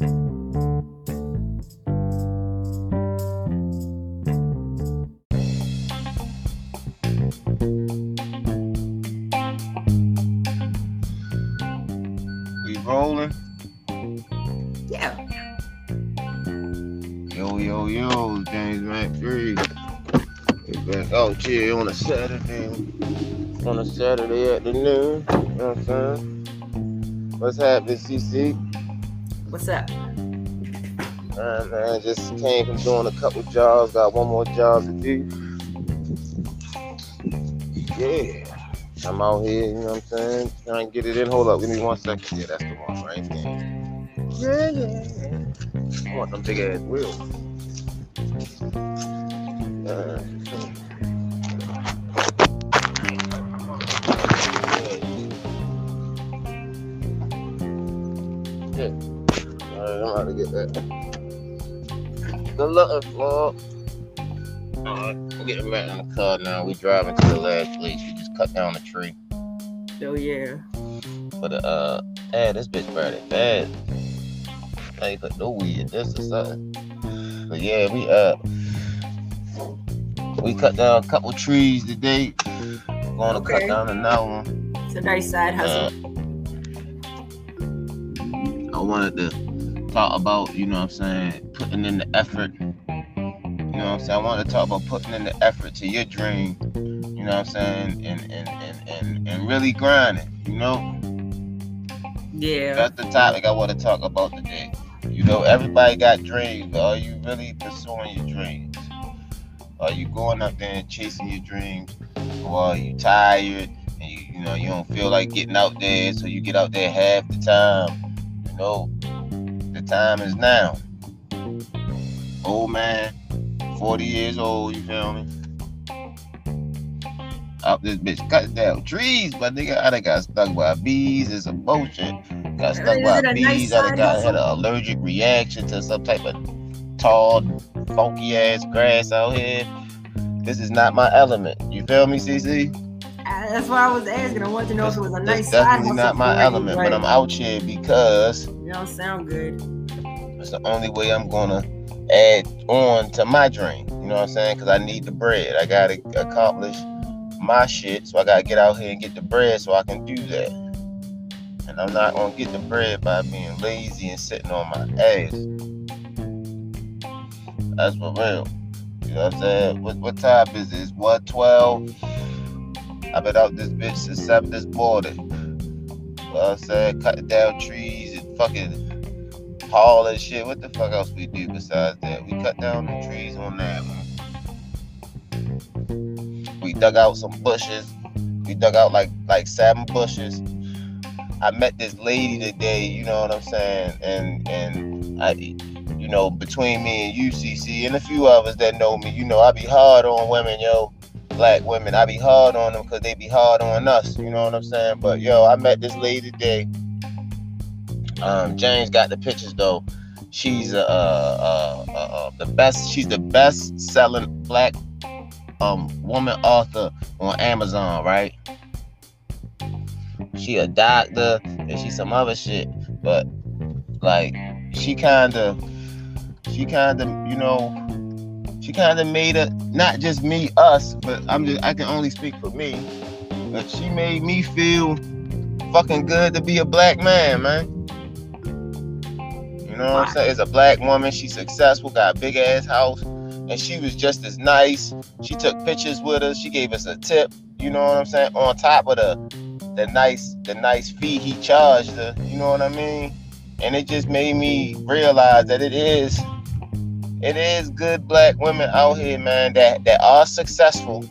We rolling. Yeah. Yo, yo, yo, James Mac 3. We back out here on a Saturday. On a Saturday afternoon. You know what I'm saying? What's happening, Cece? Up? Uh, man, just came from doing a couple jobs. Got one more job to do. Yeah. I'm out here, you know what I'm saying? Trying to get it in. Hold up, give me one second. Yeah, that's the one right there. Yeah, yeah, yeah. I want them big ass wheels. Uh, Alright, to get that. Good luck, vlog. Alright, we're getting back in the car now. We driving to the last place. We just cut down a tree. Oh yeah. But uh hey, this bitch burning bad. I ain't put no weed in this or something. But yeah, we uh we cut down a couple trees today. We're Going to cut down another one. It's a nice side Uh, hustle. I wanted to talk about, you know what I'm saying, putting in the effort. You know what I'm saying? I wanted to talk about putting in the effort to your dream. You know what I'm saying? And and and and, and really grinding, you know? yeah. That's the topic I want to talk about today. You know, everybody got dreams, but are you really pursuing your dreams? Are you going up there and chasing your dreams? Or are you tired and you, you know you don't feel like getting out there, so you get out there half the time? You know, time is now. Old man, 40 years old, you feel me? Up this bitch cut down trees, but nigga, I done got stuck by bees It's some bullshit. Got stuck by a nice bees. I done got had an allergic reaction to some type of tall, funky ass grass out here. This is not my element. You feel me, Cece? Uh, That's why I was asking. I wanted to know if it was a nice side definitely not my element, but I'm out here because You don't sound good. It's the only way I'm gonna add on to my dream. You know what I'm saying? Because I need the bread. I gotta accomplish my shit, so I gotta get out here and get the bread so I can do that. And I'm not gonna get the bread by being lazy and sitting on my ass. That's for real. You know what I'm saying? What, what time is it? It's 112. I've been out this bitch since 7 this morning. You know what I'm saying? Cutting down trees and fucking haul and shit. What the fuck else we do besides that? We cut down the trees on that one. We dug out some bushes. We dug out like like seven bushes. I met this lady today, you know what I'm saying? And and I you know, between me and UCC and a few others that know me, you know, I be hard on women, yo. Black women, I be hard on them because they be hard on us, you know what I'm saying? But yo, I met this lady today. Um, James got the pictures though. She's uh, uh, uh, uh, the best. She's the best selling black um woman author on Amazon, right? She a doctor and she some other shit, but like she kind of, she kind of, you know, she kind of made it not just me, us, but I'm just I can only speak for me. But she made me feel fucking good to be a black man, man. Know what I'm saying? It's a black woman. She's successful, got a big ass house, and she was just as nice. She took pictures with us. She gave us a tip. You know what I'm saying? On top of the the nice the nice fee he charged her. You know what I mean? And it just made me realize that it is it is good black women out here, man, that that are successful,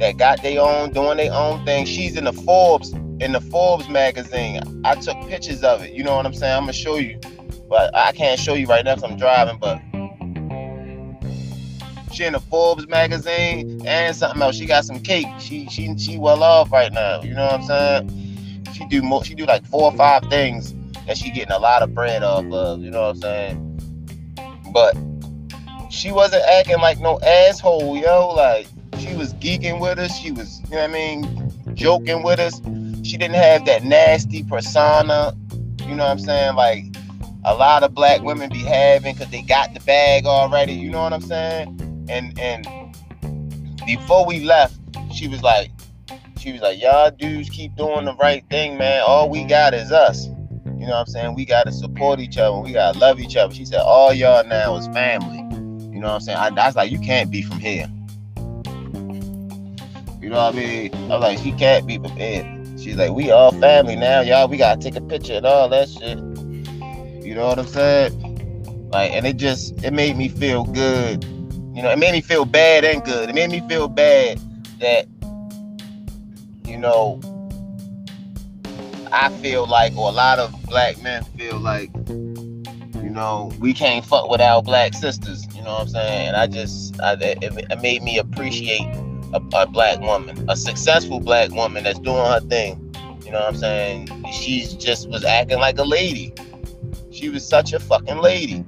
that got their own doing their own thing. She's in the Forbes in the Forbes magazine. I took pictures of it. You know what I'm saying? I'm gonna show you, but I can't show you right now because I'm driving. But she in the Forbes magazine and something else. She got some cake. She she she well off right now. You know what I'm saying? She do more. She do like four or five things that she getting a lot of bread off of. You know what I'm saying? But she wasn't acting like no asshole, yo. Like she was geeking with us. She was, you know what I mean, joking with us. She didn't have that nasty persona. You know what I'm saying? Like a lot of black women be having because they got the bag already. You know what I'm saying? And and before we left, she was like, she was like, y'all dudes keep doing the right thing, man. All we got is us. You know what I'm saying? We gotta support each other. We gotta love each other. She said, all y'all now is family. You know what I'm saying? I, was like you can't be from here. You know what I mean? I was like, she can't be from here. She's like, we all family now, y'all. We gotta take a picture and all that shit. You know what I'm saying? Like, and it just it made me feel good. You know, it made me feel bad and good. It made me feel bad that, you know, I feel like, or a lot of black men feel like, you know, we can't fuck with our black sisters. You know what I'm saying? And I just, I, it, it made me appreciate a, a, black woman, a successful black woman that's doing her thing. You know what I'm saying? She just was acting like a lady. She was such a fucking lady.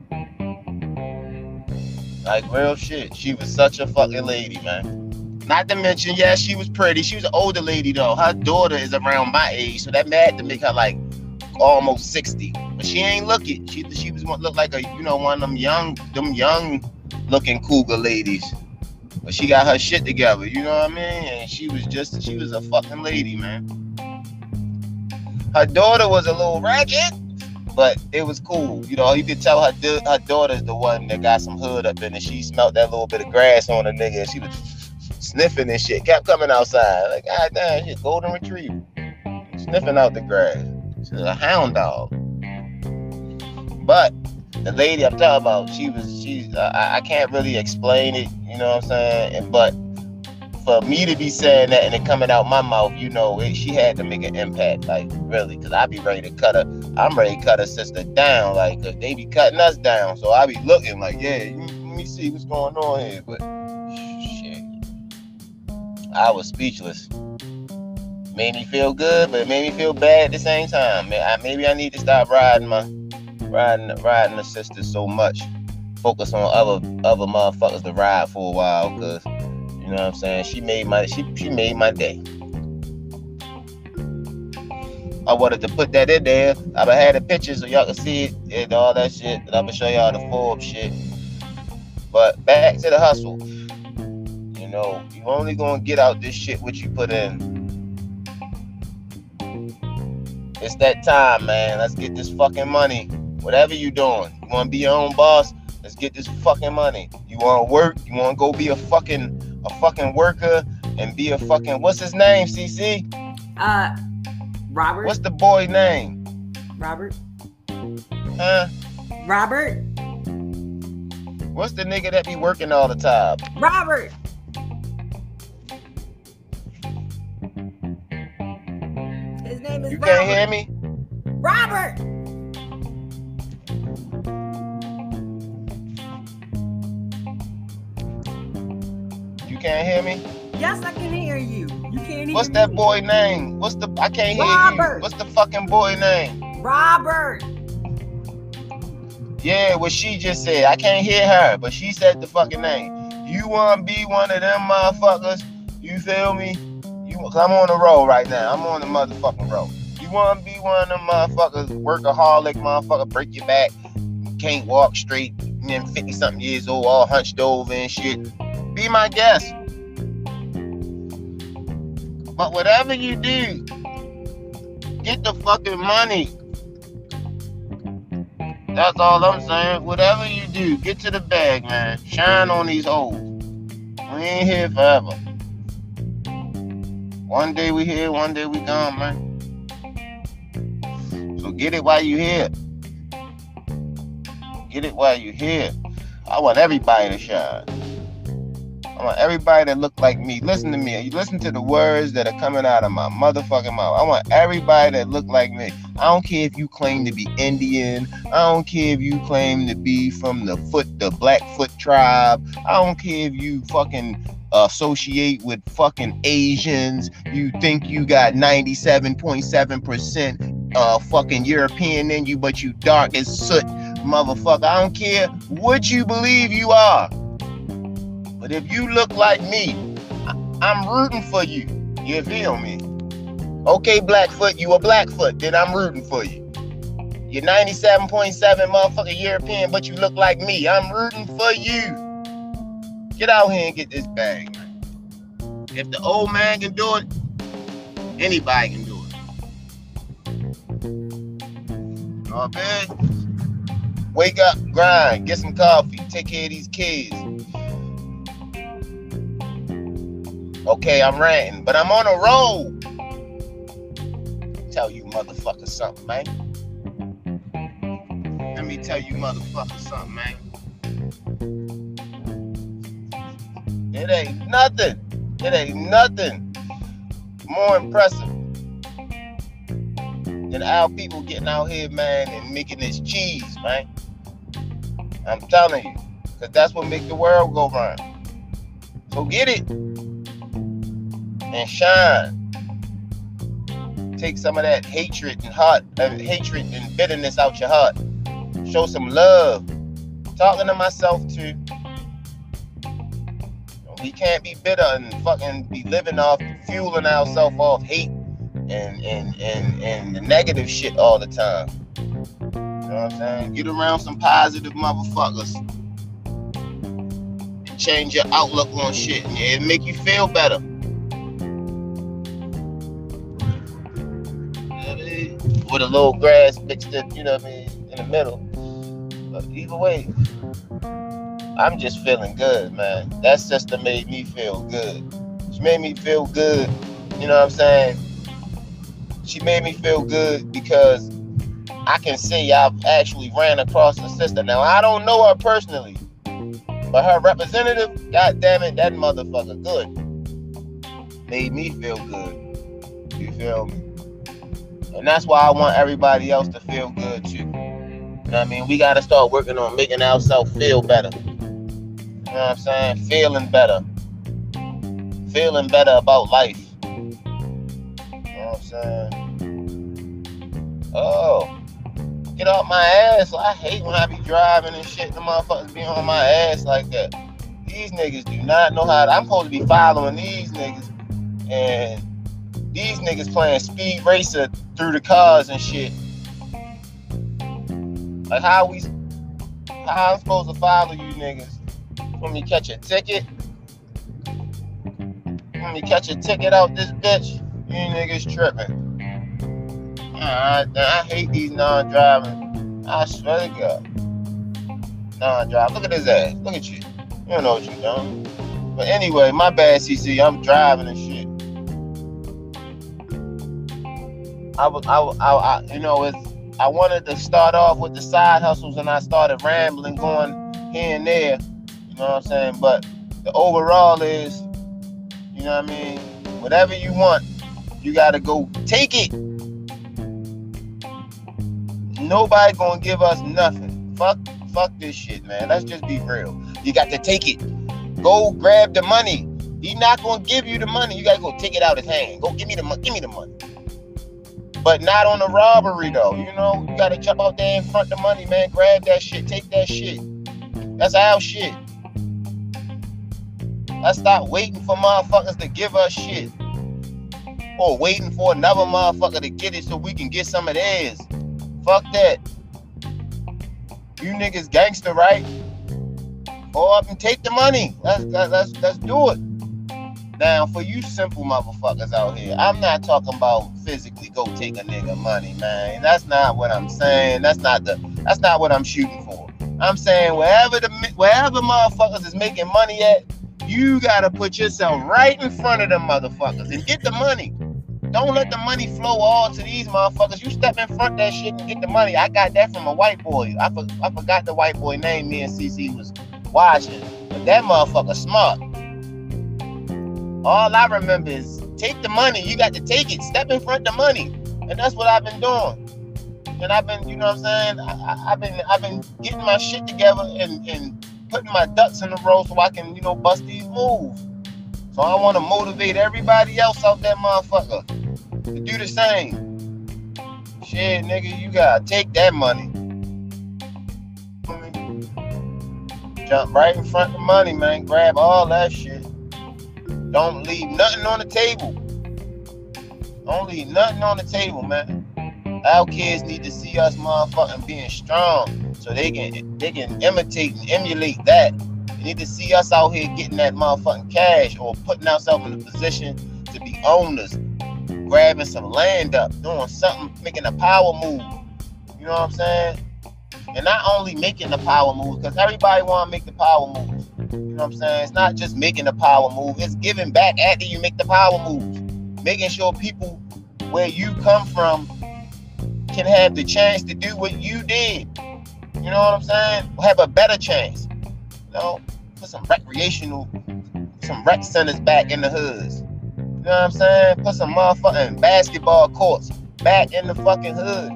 Like real shit. She was such a fucking lady, man. Not to mention, yeah, she was pretty. She was an older lady though. Her daughter is around my age, so that mad to make her like almost 60. But she ain't looking. She she was look like a you know one of them young them young looking cougar ladies. But she got her shit together, you know what I mean? And she was just she was a fucking lady, man. Her daughter was a little ragged, but it was cool. You know, you could tell her her daughter's the one that got some hood up in it. She smelled that little bit of grass on a nigga, and she was sniffing and shit. Kept coming outside, like god damn, shit, golden retriever, sniffing out the grass. She's a hound dog. But the lady I'm talking about, she was she. Uh, I can't really explain it. You know what I'm saying? And, But for me to be saying that and it coming out my mouth, you know, it, she had to make an impact, like really, because I be ready to cut her. I'm ready to cut her sister down, like cause they be cutting us down. So I be looking like, yeah, let me see what's going on here. But shit, I was speechless. Made me feel good, but made me feel bad at the same time. Maybe I need to stop riding my riding riding the sisters so much. Focus on other other motherfuckers to ride for a while, cause you know what I'm saying. She made my she she made my day. I wanted to put that in there. I've had the pictures so y'all can see it and all that shit. And I'm gonna show y'all the Forbes shit. But back to the hustle. You know, you only gonna get out this shit what you put in. It's that time, man. Let's get this fucking money. Whatever you doing. You wanna be your own boss? Let's get this fucking money. You wanna work? You wanna go be a fucking a fucking worker and be a fucking what's his name, Cece? Uh Robert. What's the boy name? Robert. Huh? Robert. What's the nigga that be working all the time? Robert. His name is You Robert. can't hear me? Robert. Can't hear me? Yes, I can hear you. You can't hear What's me. that boy name? What's the I can't hear Robert. you. What's the fucking boy name? Robert. Yeah, what she just said. I can't hear her, but she said the fucking name. You wanna be one of them motherfuckers? You feel me? You cause I'm on the road right now. I'm on the motherfucking road. You wanna be one of them motherfuckers, workaholic motherfucker, break your back, can't walk straight, and then 50 something years old, all hunched over and shit. Be my guest. But whatever you do, get the fucking money. That's all I'm saying. Whatever you do, get to the bag, man. Shine on these hoes. We ain't here forever. One day we here, one day we gone, man. So get it while you here. Get it while you here. I want everybody to shine. I want everybody that look like me. Listen to me. You listen to the words that are coming out of my motherfucking mouth. I want everybody that look like me. I don't care if you claim to be Indian. I don't care if you claim to be from the foot, the Blackfoot tribe. I don't care if you fucking associate with fucking Asians. You think you got 97.7% uh fucking European in you, but you dark as soot, motherfucker. I don't care what you believe you are. But if you look like me, I'm rooting for you. You feel me? Okay, Blackfoot, you a Blackfoot, then I'm rooting for you. You're 97.7 motherfucking European, but you look like me. I'm rooting for you. Get out here and get this bag. If the old man can do it, anybody can do it. Oh man. Wake up, grind, get some coffee, take care of these kids. Okay, I'm ranting, but I'm on a roll. Tell you motherfucker something, man. Let me tell you motherfucker something, man. It ain't nothing. It ain't nothing more impressive than our people getting out here, man, and making this cheese, man. I'm telling you, because that's what make the world go round. So get it and shine. Take some of that hatred and heart, uh, hatred and bitterness out your heart. Show some love. Talking to myself too. We can't be bitter and fucking be living off, fueling ourselves off hate and and and and the negative shit all the time. You know what I'm saying? Get around some positive motherfuckers change your outlook on shit. It make you feel better. With a little grass mixed in, you know what I mean, in the middle. But either way, I'm just feeling good, man. That sister made me feel good. She made me feel good. You know what I'm saying? She made me feel good because I can see I've actually ran across a sister. Now I don't know her personally, but her representative, god damn it, that motherfucker good. Made me feel good. You feel me? And that's why I want everybody else to feel good too. You know what I mean? We gotta start working on making ourselves feel better. You know what I'm saying? Feeling better. Feeling better about life. You know what I'm saying? Oh. Get off my ass. I hate when I be driving and shit. The motherfuckers be on my ass like that. These niggas do not know how to, I'm supposed to be following these niggas. And these niggas playing speed racer through the cars and shit. Like how we how I'm supposed to follow you niggas? When me catch a ticket? When me catch a ticket out this bitch? You niggas tripping. I, I hate these non-driving. I swear to God. Non-drive. Look at his ass. Look at you. You don't know what you're doing. But anyway, my bad, Cece. I'm driving and shit. I was, I, I, I, you know, it's, I wanted to start off with the side hustles, and I started rambling, going here and there. You know what I'm saying? But the overall is, you know what I mean. Whatever you want, you gotta go take it. Nobody gonna give us nothing. Fuck, fuck this shit, man. Let's just be real. You got to take it. Go grab the money. He not gonna give you the money. You gotta go take it out of his hand. Go give me the money. Give me the money but not on a robbery though. You know, you gotta jump out there and front the money, man. Grab that shit, take that shit. That's our shit. Let's stop waiting for motherfuckers to give us shit. Or waiting for another motherfucker to get it so we can get some of theirs. Fuck that. You niggas gangster, right? Go up and take the money. Let's let's let's do it. Now, for you simple motherfuckers out here, I'm not talking about physically go take a nigga money, man. That's not what I'm saying. That's not the. That's not what I'm shooting for. I'm saying wherever the wherever motherfuckers is making money at, you gotta put yourself right in front of them motherfuckers and get the money. Don't let the money flow all to these motherfuckers. You step in front that shit and get the money. I got that from a white boy. I, for, I forgot the white boy name me and Cece was watching. But that motherfucker smart. All I remember is take the money. You got to take it. Step in front of the money. And that's what I've been doing. And I've been, you know what I'm saying? I, have been I've been getting my shit together and, and putting my ducks in a row so I can, you know, bust these moves. So I want to motivate everybody else out there, motherfucker, to do the same. Shit, nigga, you gotta take that money. Jump right in front of the money, man. Grab all that shit. Don't leave nothing on the table. Don't leave nothing on the table, man. Our kids need to see us motherfucking being strong so they can they can imitate and emulate that. They need to see us out here getting that motherfucking cash or putting ourselves in a position to be owners, grabbing some land up, doing something, making a power move. You know what I'm saying? And not only making the power move, because everybody want to make the power moves. You know what I'm saying? It's not just making the power move, it's giving back after you make the power moves. Making sure people where you come from can have the chance to do what you did. You know what I'm saying? Have a better chance. You know, put some recreational, some rec centers back in the hoods. You know what I'm saying? Put some motherfucking basketball courts back in the fucking hood.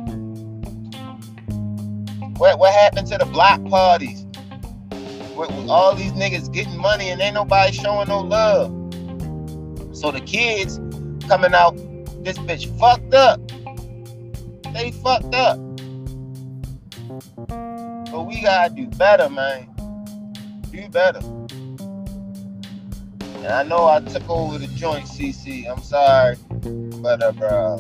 What what happened to the block parties? With, with all these niggas getting money and ain't nobody showing no love. So the kids coming out, this bitch fucked up. They fucked up. But we gotta do better, man. Do better. And I know I took over the joint, Cece. I'm sorry, but uh, bro,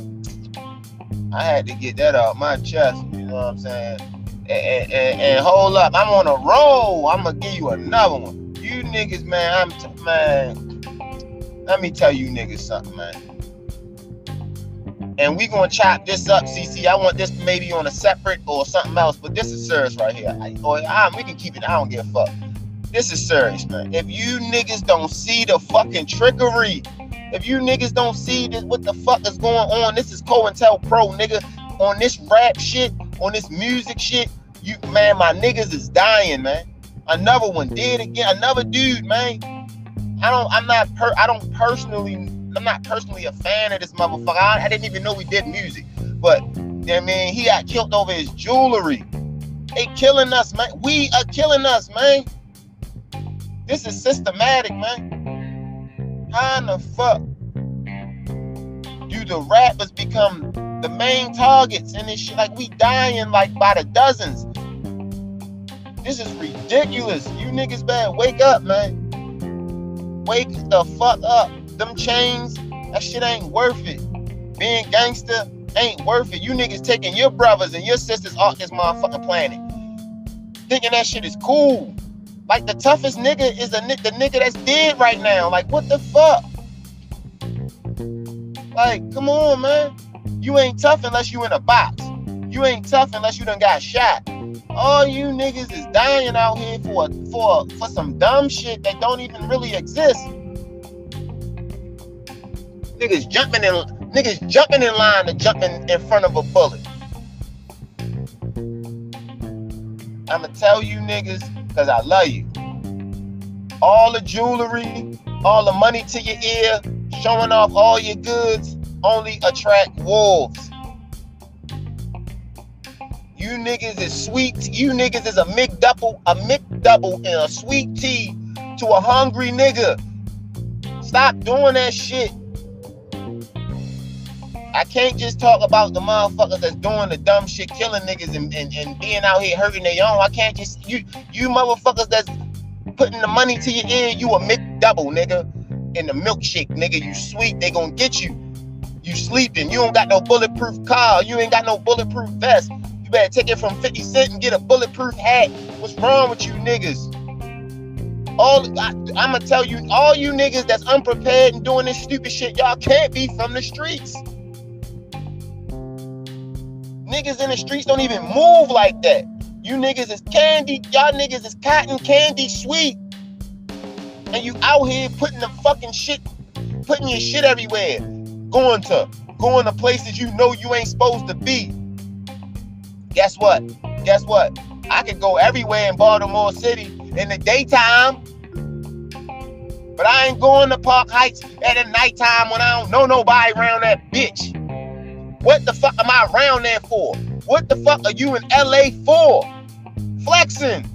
I had to get that out my chest. You know what I'm saying? And, and, and, hold up, I'm on a roll. I'm gonna give you another one. You niggas, man, I'm t- man. Let me tell you niggas something, man. And we gonna chop this up, Cece. I want this maybe on a separate or something else, but this is serious right here. I, or I, we can keep it. I don't give a fuck. This is serious, man. If you niggas don't see the fucking trickery, if you niggas don't see this, what the fuck is going on? This is COINTELPRO, nigga. On this rap shit, on this music shit, you man, my niggas is dying, man. Another one did again, another dude, man. I don't, I'm not per, I don't personally, I'm not personally a fan of this motherfucker. I, I didn't even know he did music, but I mean, he got killed over his jewelry. They killing us, man. We are killing us, man. This is systematic, man. How in the fuck do the rappers become the main targets and this shit? Like we dying like by the dozens. This is ridiculous. You niggas better wake up, man. Wake the fuck up. Them chains, that shit ain't worth it. Being gangster ain't worth it. You niggas taking your brothers and your sisters off this motherfucking planet. Thinking that shit is cool. Like the toughest nigga is the, the nigga that's dead right now. Like what the fuck? Like, come on, man. You ain't tough unless you in a box. You ain't tough unless you done got shot. All you niggas is dying out here for for for some dumb shit that don't even really exist. Niggas jumping in niggas jumping in line to jumping in front of a bullet. I'ma tell you niggas because I love you. All the jewelry, all the money to your ear, showing off all your goods only attract wolves. You niggas is sweet. You niggas is a McDouble, a McDouble and a sweet tea to a hungry nigga. Stop doing that shit. I can't just talk about the motherfuckers that's doing the dumb shit, killing niggas and, and, and being out here hurting their own. I can't just you you motherfuckers that's putting the money to your ear, you a McDouble, nigga. In the milkshake, nigga. You sweet, they gonna get you. You sleeping, you don't got no bulletproof car, you ain't got no bulletproof vest. You better take it from 50 Cent and get a bulletproof hat. What's wrong with you niggas? All I, I'ma tell you, all you niggas that's unprepared and doing this stupid shit, y'all can't be from the streets. Niggas in the streets don't even move like that. You niggas is candy, y'all niggas is cotton candy sweet. And you out here putting the fucking shit, putting your shit everywhere. Going to going to places you know you ain't supposed to be. Guess what? Guess what? I can go everywhere in Baltimore City in the daytime. But I ain't going to Park Heights at the nighttime when I don't know nobody around that bitch. What the fuck am I around there for? What the fuck are you in LA for? Flexing.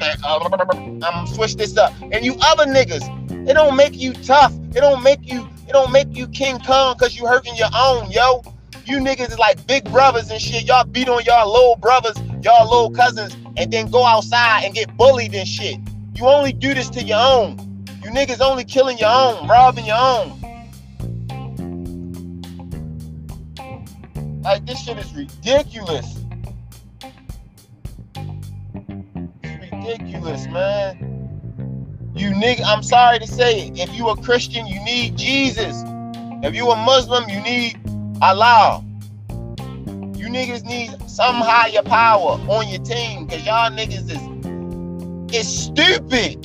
Man, I'm gonna switch this up. And you other niggas, it don't make you tough. It don't make you, it don't make you King Kong because you hurting your own, yo. You niggas is like big brothers and shit. Y'all beat on y'all little brothers, y'all little cousins, and then go outside and get bullied and shit. You only do this to your own. You niggas only killing your own, robbing your own. Like this shit is ridiculous. It's ridiculous, man. You nigga, I'm sorry to say it. If you a Christian, you need Jesus. If you a Muslim, you need Allah. You niggas need some higher power on your team because y'all niggas is is stupid.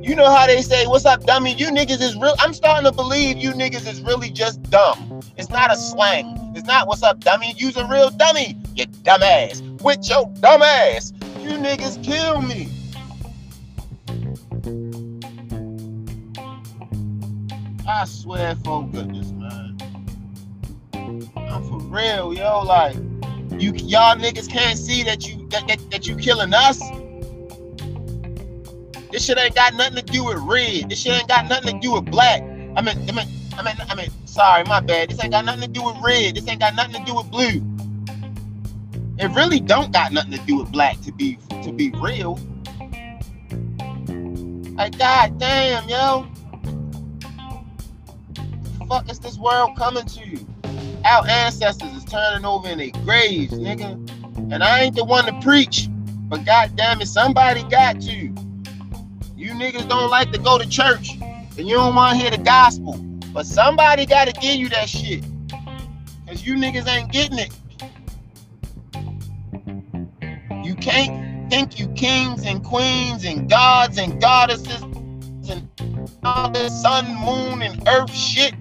You know how they say, "What's up, dummy?" You niggas is real. I'm starting to believe you niggas is really just dumb. It's not a slang. It's not "What's up, dummy?" You's a real dummy. You dumbass. With your dumbass. You niggas kill me. I swear for goodness, man. I'm for real, yo. Like, you y'all niggas can't see that you that, that, that you killing us. This shit ain't got nothing to do with red. This shit ain't got nothing to do with black. I mean, I mean, I mean, I mean, sorry, my bad. This ain't got nothing to do with red. This ain't got nothing to do with blue. It really don't got nothing to do with black to be to be real. Like, god damn, yo. Fuck is this world coming to? you? Our ancestors is turning over in their graves, nigga. And I ain't the one to preach, but god damn it, somebody got to. You niggas don't like to go to church and you don't want to hear the gospel. But somebody got to give you that shit. Because you niggas ain't getting it. You can't think you kings and queens and gods and goddesses and all this sun, moon, and earth shit.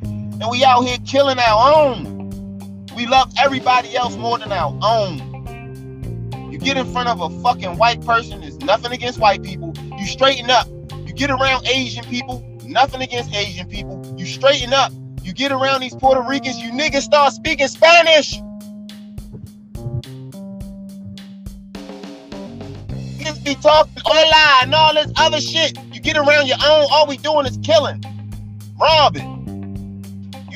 And we out here killing our own. We love everybody else more than our own. You get in front of a fucking white person, there's nothing against white people. You straighten up. You get around Asian people, nothing against Asian people. You straighten up. You get around these Puerto Ricans, you niggas start speaking Spanish. Niggas be talking hola and all this other shit. You get around your own, all we doing is killing, robbing.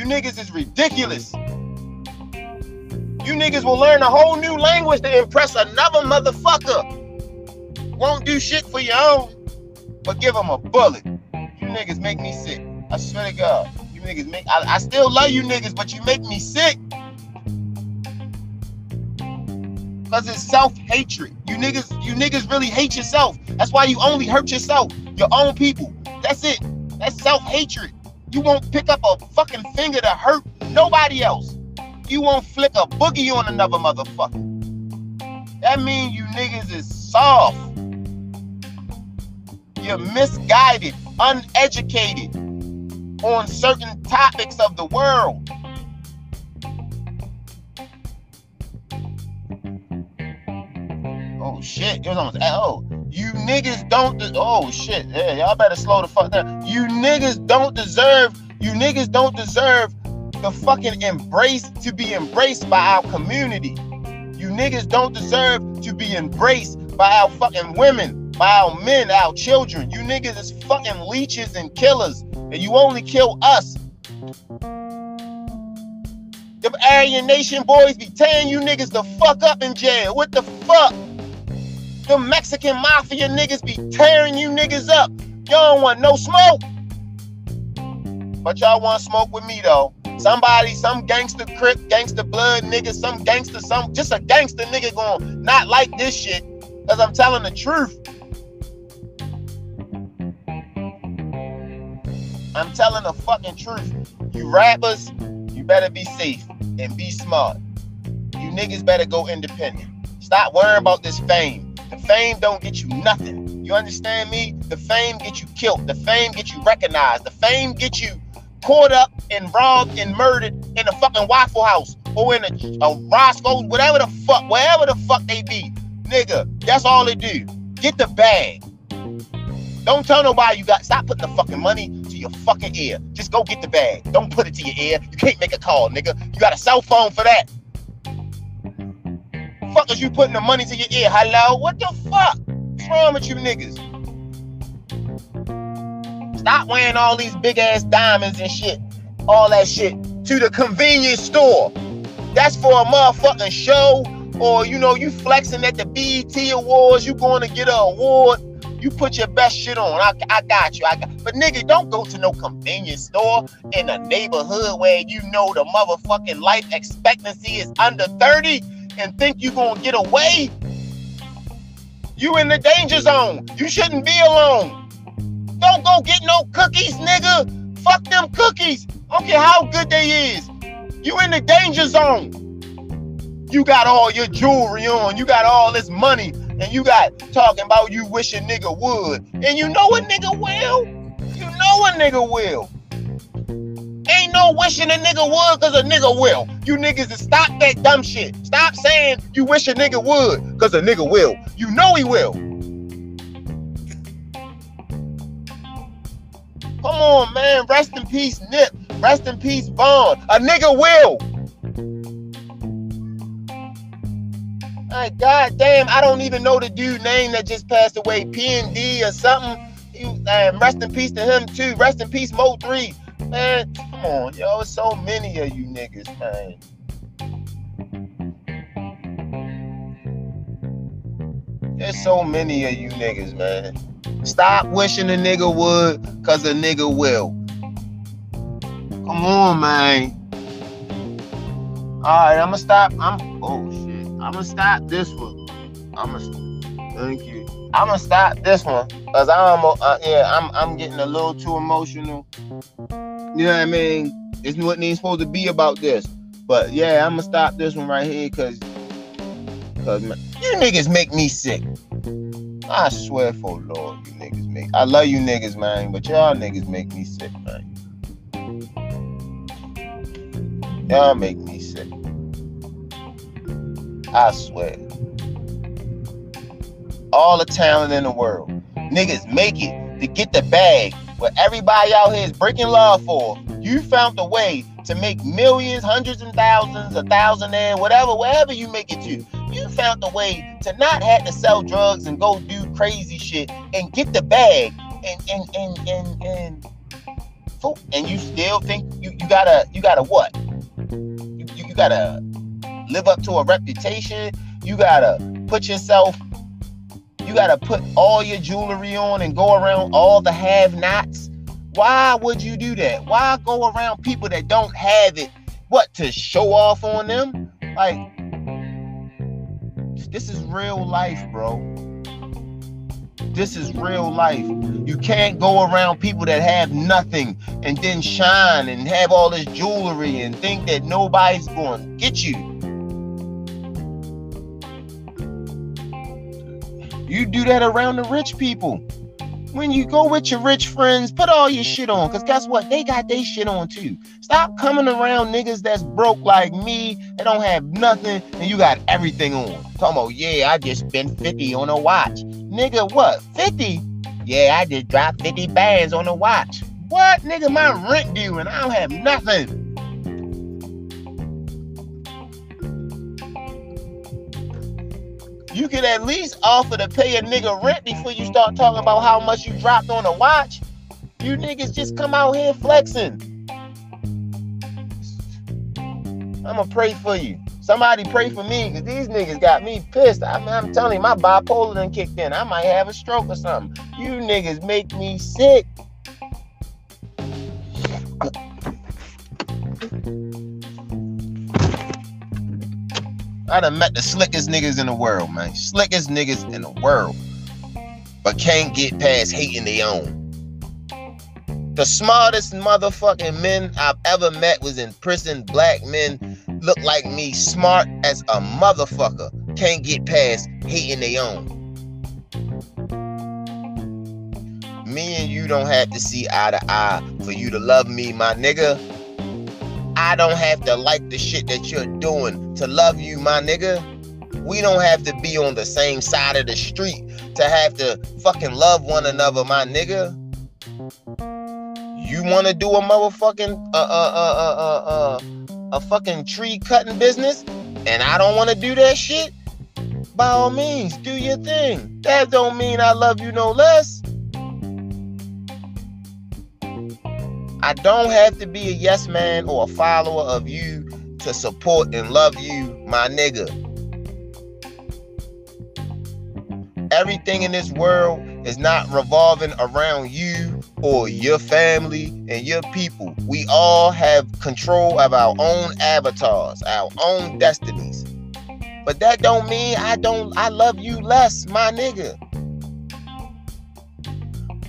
You niggas is ridiculous. You niggas will learn a whole new language to impress another motherfucker. Won't do shit for your own, but give them a bullet. You niggas make me sick. I swear to God. You niggas make I, I still love you niggas, but you make me sick. Cause it's self-hatred. You niggas, you niggas really hate yourself. That's why you only hurt yourself, your own people. That's it. That's self-hatred. You won't pick up a fucking finger to hurt nobody else. You won't flick a boogie on another motherfucker. That means you niggas is soft. You're misguided, uneducated on certain topics of the world. Oh shit, it was almost oh. You niggas don't de- oh shit. Yeah, y'all better slow the fuck down. You niggas don't deserve, you niggas don't deserve the fucking embrace to be embraced by our community. You niggas don't deserve to be embraced by our fucking women, by our men, our children. You niggas is fucking leeches and killers, and you only kill us. Them Aryan Nation boys be tearing you niggas the fuck up in jail. What the fuck? The Mexican mafia niggas be tearing you niggas up. Y'all don't want no smoke. But y'all want smoke with me though. Somebody, some gangster crip, gangster blood nigga, some gangster, some just a gangster nigga going not like this shit. Cause I'm telling the truth. I'm telling the fucking truth. You rappers, you better be safe and be smart. You niggas better go independent. Stop worrying about this fame. The fame don't get you nothing. You understand me? The fame get you killed. The fame get you recognized. The fame get you caught up and robbed and murdered in a fucking Waffle House or in a, a Roscoe's, whatever the fuck, wherever the fuck they be. Nigga, that's all they do. Get the bag. Don't tell nobody you got. Stop putting the fucking money to your fucking ear. Just go get the bag. Don't put it to your ear. You can't make a call, nigga. You got a cell phone for that. Is you putting the money to your ear? Hello? What the fuck? What's wrong with you niggas? Stop wearing all these big ass diamonds and shit. All that shit to the convenience store. That's for a motherfucking show. Or you know, you flexing at the BET Awards, you going to get an award. You You put your best shit on. I, I got you. I got, but nigga, don't go to no convenience store in a neighborhood where you know the motherfucking life expectancy is under 30 and think you're gonna get away. You in the danger zone. You shouldn't be alone. Don't go get no cookies, nigga. Fuck them cookies. I don't care how good they is. You in the danger zone. You got all your jewelry on. You got all this money. And you got talking about you wish a nigga would. And you know a nigga will. You know a nigga will. Ain't no wishing a nigga would because a nigga will. You niggas stop that dumb shit. Stop saying you wish a nigga would because a nigga will. You know he will. Come on, man. Rest in peace, Nip. Rest in peace, Von. A nigga will. Like, god damn, I don't even know the dude name that just passed away, PND or something. He, um, rest in peace to him too. Rest in peace, Mo 3. Man, come on, yo. So many of you niggas, man. There's so many of you niggas, man. Stop wishing a nigga would, cause a nigga will. Come on, man. Alright, I'ma stop. I'm oh shit. I'ma stop this one. I'ma thank you. I'ma stop this one. Cause I'm uh, yeah, I'm I'm getting a little too emotional. You know what I mean? This wasn't even supposed to be about this. But yeah, I'ma stop this one right here cause cause you niggas make me sick. I swear for Lord, you niggas make. I love you niggas, man, but y'all niggas make me sick, man. Y'all make me sick. I swear. All the talent in the world. Niggas make it to get the bag. What everybody out here is breaking law for. You found a way to make millions, hundreds and thousands, a thousand and whatever, wherever you make it to. You found a way to not have to sell drugs and go do crazy shit and get the bag and and and and and, and you still think you, you gotta you gotta what? You, you, you gotta live up to a reputation. You gotta put yourself, you gotta put all your jewelry on and go around all the have-nots. Why would you do that? Why go around people that don't have it? What to show off on them? Like this is real life, bro. This is real life. You can't go around people that have nothing and then shine and have all this jewelry and think that nobody's going to get you. You do that around the rich people. When you go with your rich friends, put all your shit on. Because guess what? They got their shit on too. Stop coming around niggas that's broke like me They don't have nothing and you got everything on. Talking about, yeah, I just spent 50 on a watch. Nigga, what? 50? Yeah, I just dropped 50 bands on a watch. What? Nigga, my rent due and I don't have nothing. You could at least offer to pay a nigga rent before you start talking about how much you dropped on a watch. You niggas just come out here flexing. I'ma pray for you. Somebody pray for me because these niggas got me pissed. I I'm telling you, my bipolar done kicked in. I might have a stroke or something. You niggas make me sick. I done met the slickest niggas in the world, man. Slickest niggas in the world. But can't get past hating their own. The smartest motherfucking men I've ever met was in prison. Black men look like me, smart as a motherfucker. Can't get past hating their own. Me and you don't have to see eye to eye for you to love me, my nigga. I don't have to like the shit that you're doing to love you, my nigga. We don't have to be on the same side of the street to have to fucking love one another, my nigga. You want to do a motherfucking uh uh uh uh uh uh a fucking tree cutting business, and I don't want to do that shit. By all means, do your thing. That don't mean I love you no less. I don't have to be a yes man or a follower of you to support and love you, my nigga. Everything in this world is not revolving around you or your family and your people. We all have control of our own avatars, our own destinies. But that don't mean I don't I love you less, my nigga.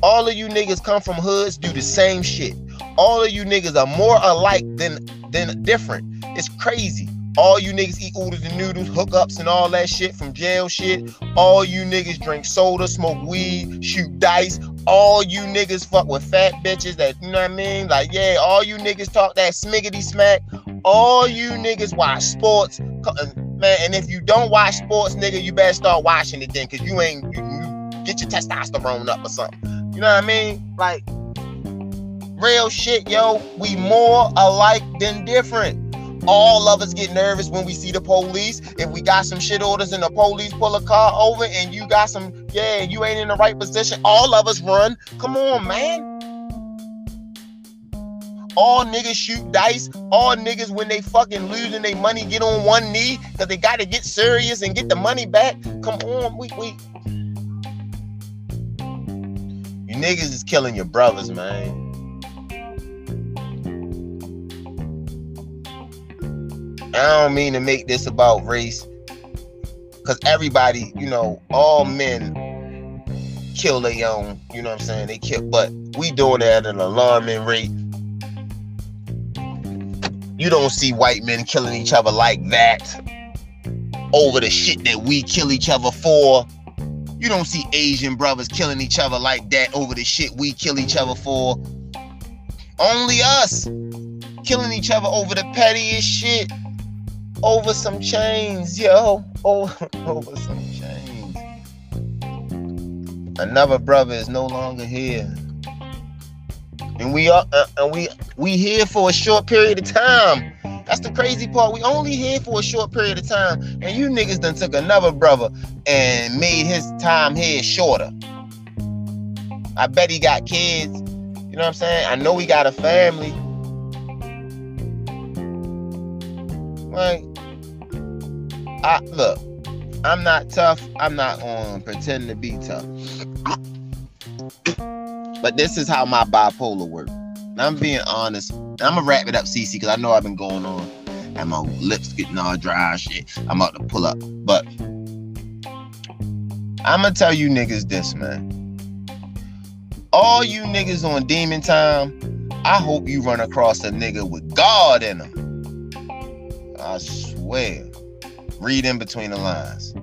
All of you niggas come from hoods, do the same shit. All of you niggas are more alike than than different. It's crazy. All you niggas eat oodles and noodles, hookups and all that shit from jail shit. All you niggas drink soda, smoke weed, shoot dice. All you niggas fuck with fat bitches that, you know what I mean? Like, yeah, all you niggas talk that smiggity smack. All you niggas watch sports. Uh, man, and if you don't watch sports, nigga, you better start watching it then, cause you ain't, you, you get your testosterone up or something. You know what I mean? Like, real shit, yo. We more alike than different. All of us get nervous when we see the police. If we got some shit orders and the police pull a car over and you got some, yeah, you ain't in the right position, all of us run. Come on, man. All niggas shoot dice. All niggas, when they fucking losing their money, get on one knee because they got to get serious and get the money back. Come on, we, we. You niggas is killing your brothers, man. I don't mean to make this about race, because everybody, you know, all men kill their own. You know what I'm saying? They kill, but we doing it at an alarming rate. You don't see white men killing each other like that over the shit that we kill each other for. You don't see Asian brothers killing each other like that over the shit we kill each other for. Only us killing each other over the pettiest shit over some chains, yo. Over, over some chains. Another brother is no longer here. And we are uh, and we we here for a short period of time. That's the crazy part. We only here for a short period of time. And you niggas done took another brother and made his time here shorter. I bet he got kids. You know what I'm saying? I know he got a family. Like, I look, I'm not tough. I'm not um, on pretend to be tough. But this is how my bipolar works. I'm being honest. I'm gonna wrap it up, Cece, because I know I've been going on and my lips getting all dry shit. I'm about to pull up. But I'm gonna tell you niggas this, man. All you niggas on demon time, I hope you run across a nigga with God in him. I swear. Read in between the lines.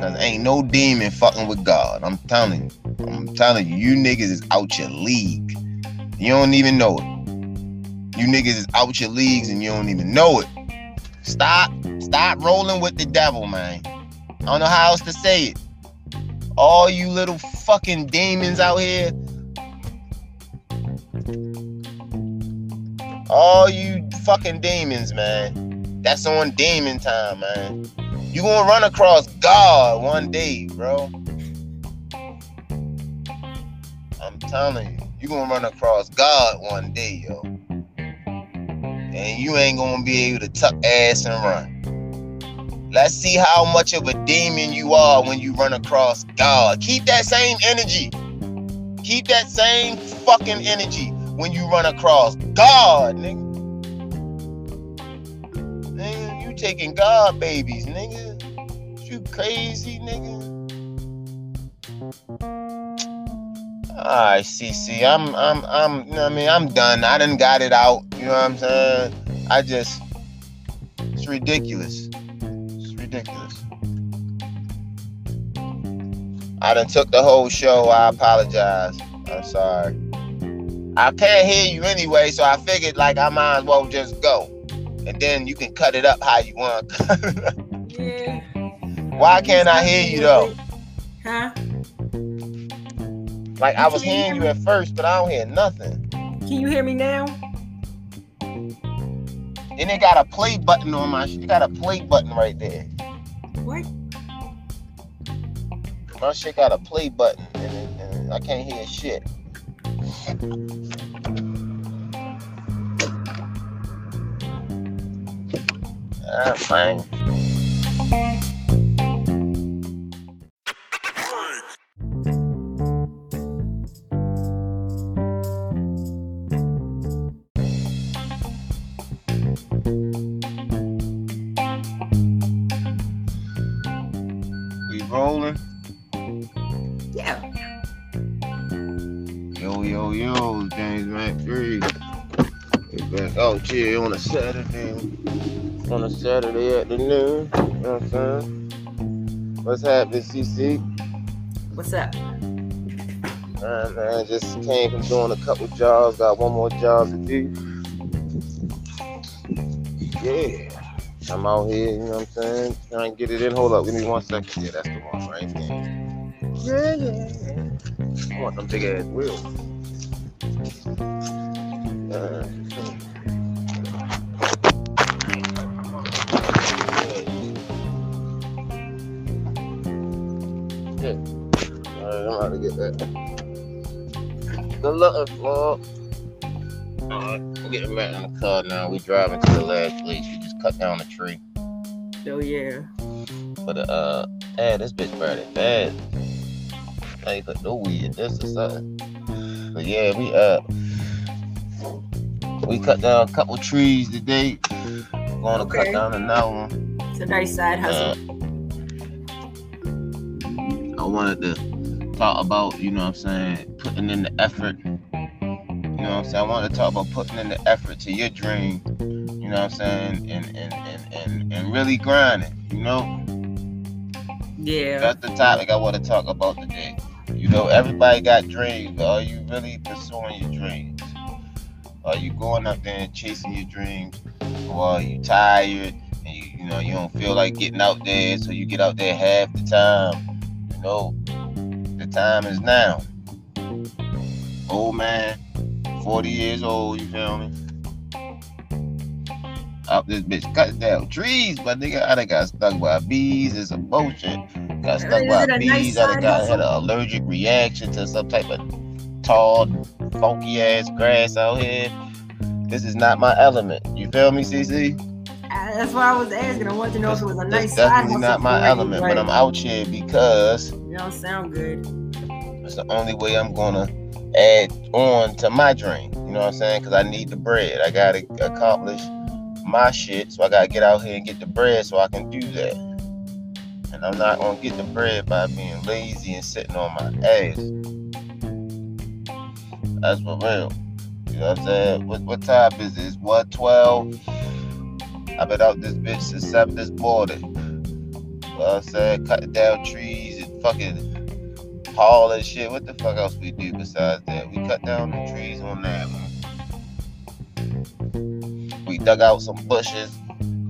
Cause ain't no demon fucking with God. I'm telling you. I'm telling you, you niggas is out your league. You don't even know it. You niggas is out your leagues and you don't even know it. Stop, stop rolling with the devil, man. I don't know how else to say it. All you little fucking demons out here. All you fucking demons, man. That's on demon time, man. You gonna run across God one day, bro. I'm telling you, you gonna run across God one day, yo. And you ain't gonna be able to tuck ass and run. Let's see how much of a demon you are when you run across God. Keep that same energy. Keep that same fucking energy when you run across God, nigga. Taking God babies, nigga. You crazy, nigga. Alright, Cece. I'm I'm I'm you know what I mean I'm done. I done got it out. You know what I'm saying? I just it's ridiculous. It's ridiculous. I done took the whole show. I apologize. I'm sorry. I can't hear you anyway, so I figured like I might as well just go. And then you can cut it up how you want. Yeah. Why can't I hear you though? Huh? Like I was hearing you at first, but I don't hear nothing. Can you hear me now? And it got a play button on my shit. It got a play button right there. What? My shit got a play button, and, it- and I can't hear shit. Ah, fine. We rolling? Yeah. Yo, yo, yo, James McFree. Oh, yeah, on a Saturday. On a Saturday afternoon. You know what I'm saying? What's happening, Cece? What's up? Uh, man, just came from doing a couple jobs. Got one more job to do. Yeah. I'm out here, you know what I'm saying? Trying to get it in. Hold up, give me one second. Yeah, that's the one right there. Yeah, yeah. I want them big ass wheels. Uh, yeah. Alright, I'm about to get that. Good luck, vlog. Alright, we're getting back in the car now. We're driving to the last place. We just cut down a tree. Oh yeah. But uh, hey, this bitch burning bad. I ain't put no weed in this or something. But yeah, we uh, we cut down a couple trees today. We're going to Okay. cut down another one. It's a nice side hustle. Uh, I wanted to talk about, you know what I'm saying, putting in the effort. You know what I'm saying? I wanted to talk about putting in the effort to your dream. You know what I'm saying? And and and and, and really grinding, you know? yeah. That's the topic I want to talk about today. You know, everybody got dreams, but are you really pursuing your dreams? Are you going out there and chasing your dreams? Or are you tired and you, you know you don't feel like getting out there, so you get out there half the time? Know, the time is now. Old man, 40 years old, you feel me? Up this bitch cutting down trees, but nigga, I done got stuck by bees. It's some bullshit. Got stuck Is by a nice bees. I done got had an allergic reaction to some type of tall, funky ass grass out here. This is not my element. You feel me, Cece? That's why I was asking. I wanted to know if it was a This nice side definitely not my element, but I'm out here because You don't sound good. it's the only way I'm gonna add on to my dream. You know what I'm saying? Because I need the bread. I gotta accomplish my shit, so I gotta get out here and get the bread so I can do that. And I'm not gonna get the bread by being lazy and sitting on my ass. That's for real. You know what I'm saying? What, what time is it? It's 112. I've been out this bitch since 7 this morning. You know what I'm saying? Cutting down trees and fucking haul and shit. What the fuck else we do besides that? We cut down the trees on that one. We dug out some bushes.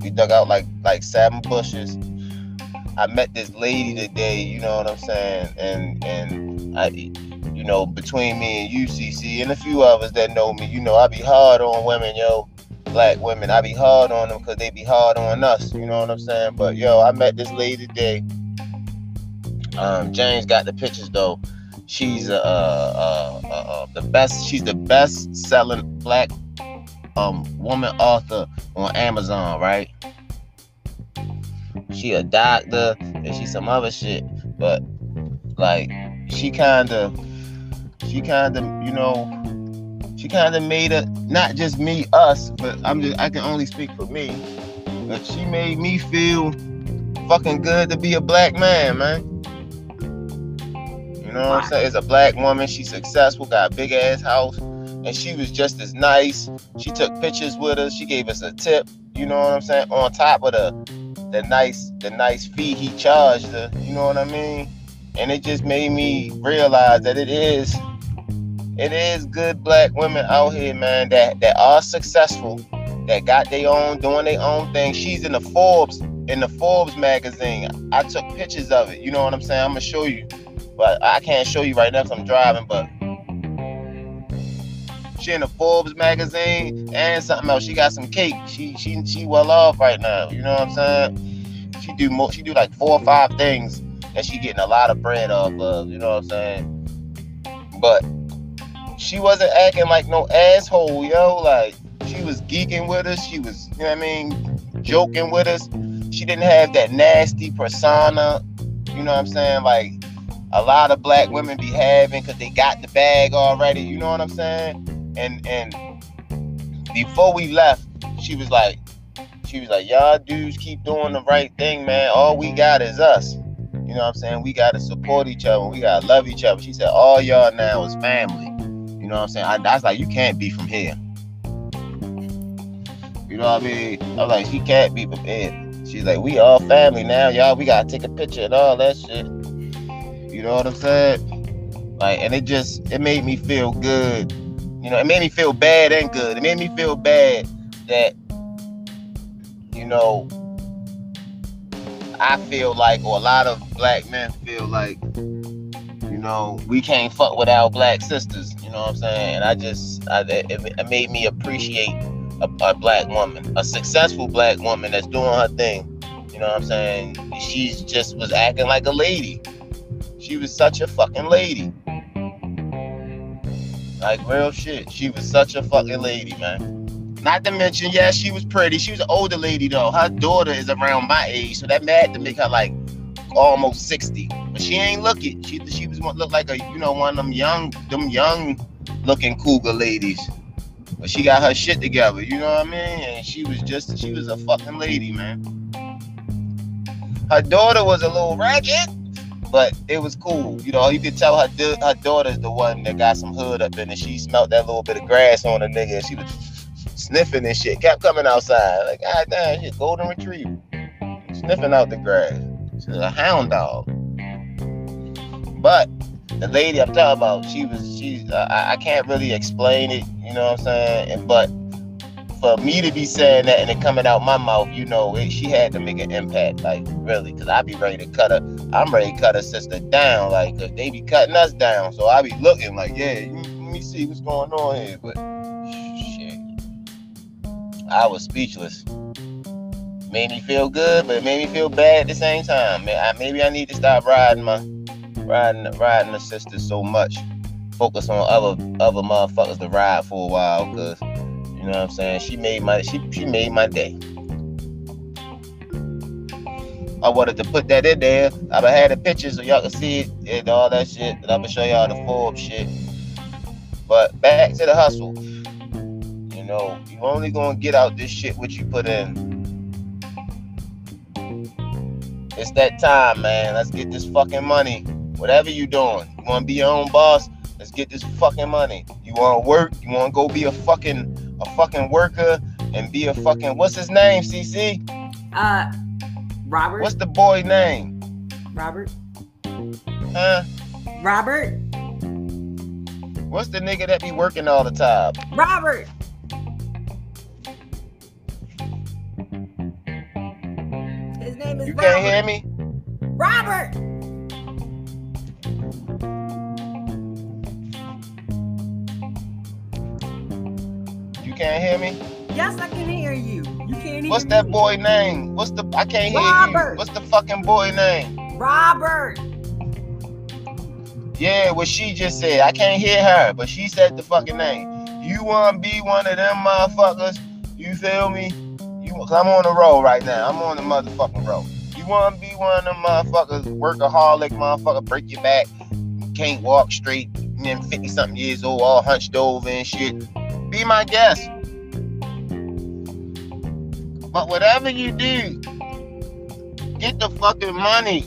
We dug out like like seven bushes. I met this lady today, you know what I'm saying? And and I you know, between me and UCC and a few others that know me, you know, I be hard on women, yo. Black women, I be hard on them because they be hard on us. You know what I'm saying? But yo, I met this lady today. Um, James got the pictures though. She's uh, uh, uh, uh, the best. She's the best selling black um woman author on Amazon, right? She a doctor and she some other shit, but like she kind of, she kind of, you know, she kind of made it not just me, us, but I'm just I can only speak for me. But she made me feel fucking good to be a black man, man. You know what I'm saying? It's a black woman. She's successful, got a big ass house, and she was just as nice. She took pictures with us. She gave us a tip. You know what I'm saying? On top of the the nice the nice fee he charged her. You know what I mean? And it just made me realize that it is it is good black women out here, man, that that are successful, that got their own doing their own thing. She's in the Forbes in the Forbes magazine. I took pictures of it. You know what I'm saying? I'm gonna show you, but I can't show you right now because I'm driving. But she in the Forbes magazine and something else. She got some cake. She she she well off right now. You know what I'm saying? She do more. She do like four or five things that she getting a lot of bread off of. You know what I'm saying? But she wasn't acting like no asshole, yo. Like she was geeking with us. She was, you know what I mean, joking with us. She didn't have that nasty persona. You know what I'm saying? Like a lot of black women be having because they got the bag already. You know what I'm saying? And and before we left, she was like, she was like, y'all dudes keep doing the right thing, man. All we got is us. You know what I'm saying? We gotta support each other. We gotta love each other. She said, all y'all now is family. You know what I'm saying? I, I was like, you can't be from here. You know what I mean? I was like, she can't be from here. She's like, we all family now, y'all. We gotta take a picture and all that shit. You know what I'm saying? Like, and it just it made me feel good. You know, it made me feel bad and good. It made me feel bad that, you know, I feel like, or a lot of black men feel like, you know, we can't fuck with our black sisters. You know what I'm saying? And I just, I, it, it made me appreciate a, a, black woman, a successful black woman that's doing her thing. You know what I'm saying? She just was acting like a lady. She was such a fucking lady. Like real shit. She was such a fucking lady, man. Not to mention, yeah, she was pretty. She was an older lady though. Her daughter is around my age, so that mad to make her like almost 60. But she ain't looking. She she was look like a you know one of them young them young looking cougar ladies. But she got her shit together, you know what I mean? And she was just she was a fucking lady, man. Her daughter was a little ratchet, but it was cool. You know, you could tell her her daughter's the one that got some hood up in it. She smelled that little bit of grass on a nigga, and she was sniffing and shit. Kept coming outside. Like, god damn, shit, golden retriever. Sniffing out the grass. She's a hound dog. But the lady I'm talking about, she was, she, uh, I, I can't really explain it, you know what I'm saying? And, but for me to be saying that and it coming out my mouth, you know, it, she had to make an impact, like really, because I be ready to cut her. I'm ready to cut her sister down, like, cause they be cutting us down. So I be looking like, yeah, let me see what's going on here. But shit, I was speechless. Made me feel good, but made me feel bad at the same time. Maybe I need to stop riding my riding riding the sisters so much. Focus on other other motherfuckers to ride for a while, cause you know what I'm saying. She made my she she made my day. I wanted to put that in there. I've had the pictures so y'all can see it and all that shit. And I'm gonna show y'all the Forbes shit. But back to the hustle You know, you only gonna get out this shit what you put in. It's that time, man. Let's get this fucking money. Whatever you doing, you wanna be your own boss. Let's get this fucking money. You wanna work? You wanna go be a fucking a fucking worker and be a fucking what's his name? Cece. Uh, Robert. What's the boy name? Robert. Huh? Robert. What's the nigga that be working all the time? Robert. His name is. You can't hear me? Robert! Hear me? Yes, I can hear you. You can't hear What's that boy name? What's the I can't hear Robert. you. What's the fucking boy name? Robert. Yeah, what she just said. I can't hear her, but she said the fucking name. You wanna be one of them motherfuckers? You feel me? You, cause I'm on the road right now. I'm on the motherfucking road. You wanna be one of them motherfuckers, workaholic motherfucker, break your back, can't walk straight, and then 50 something years old, all hunched over and shit. Be my guest. But whatever you do, get the fucking money.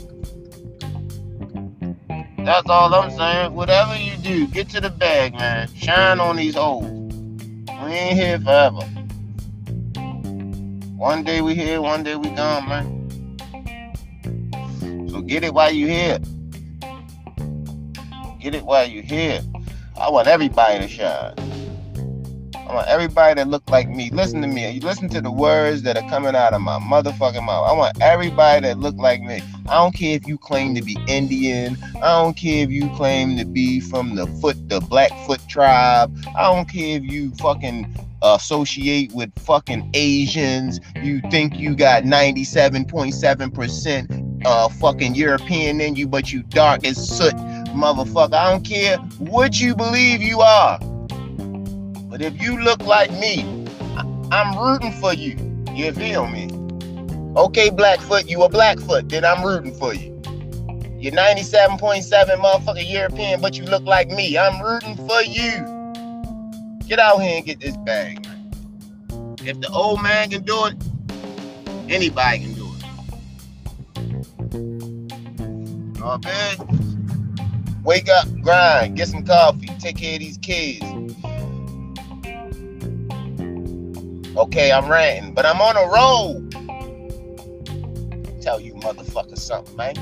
That's all I'm saying. Whatever you do, get to the bag, man. Shine on these hoes. We ain't here forever. One day we here, one day we gone, man. So get it while you here. Get it while you here. I want everybody to shine. I want everybody that look like me. Listen to me. You listen to the words that are coming out of my motherfucking mouth. I want everybody that look like me. I don't care if you claim to be Indian. I don't care if you claim to be from the foot, the Blackfoot tribe. I don't care if you fucking associate with fucking Asians. You think you got 97.7% uh fucking European in you, but you dark as soot, motherfucker. I don't care what you believe you are. But if you look like me, I'm rooting for you. You feel me? Okay, Blackfoot, you a Blackfoot, then I'm rooting for you. You're 97.7 motherfucker European, but you look like me. I'm rooting for you. Get out here and get this bag. If the old man can do it, anybody can do it. what I mean? Wake up, grind, get some coffee, take care of these kids. Okay, I'm ranting, but I'm on a roll. Tell you motherfucker something, man.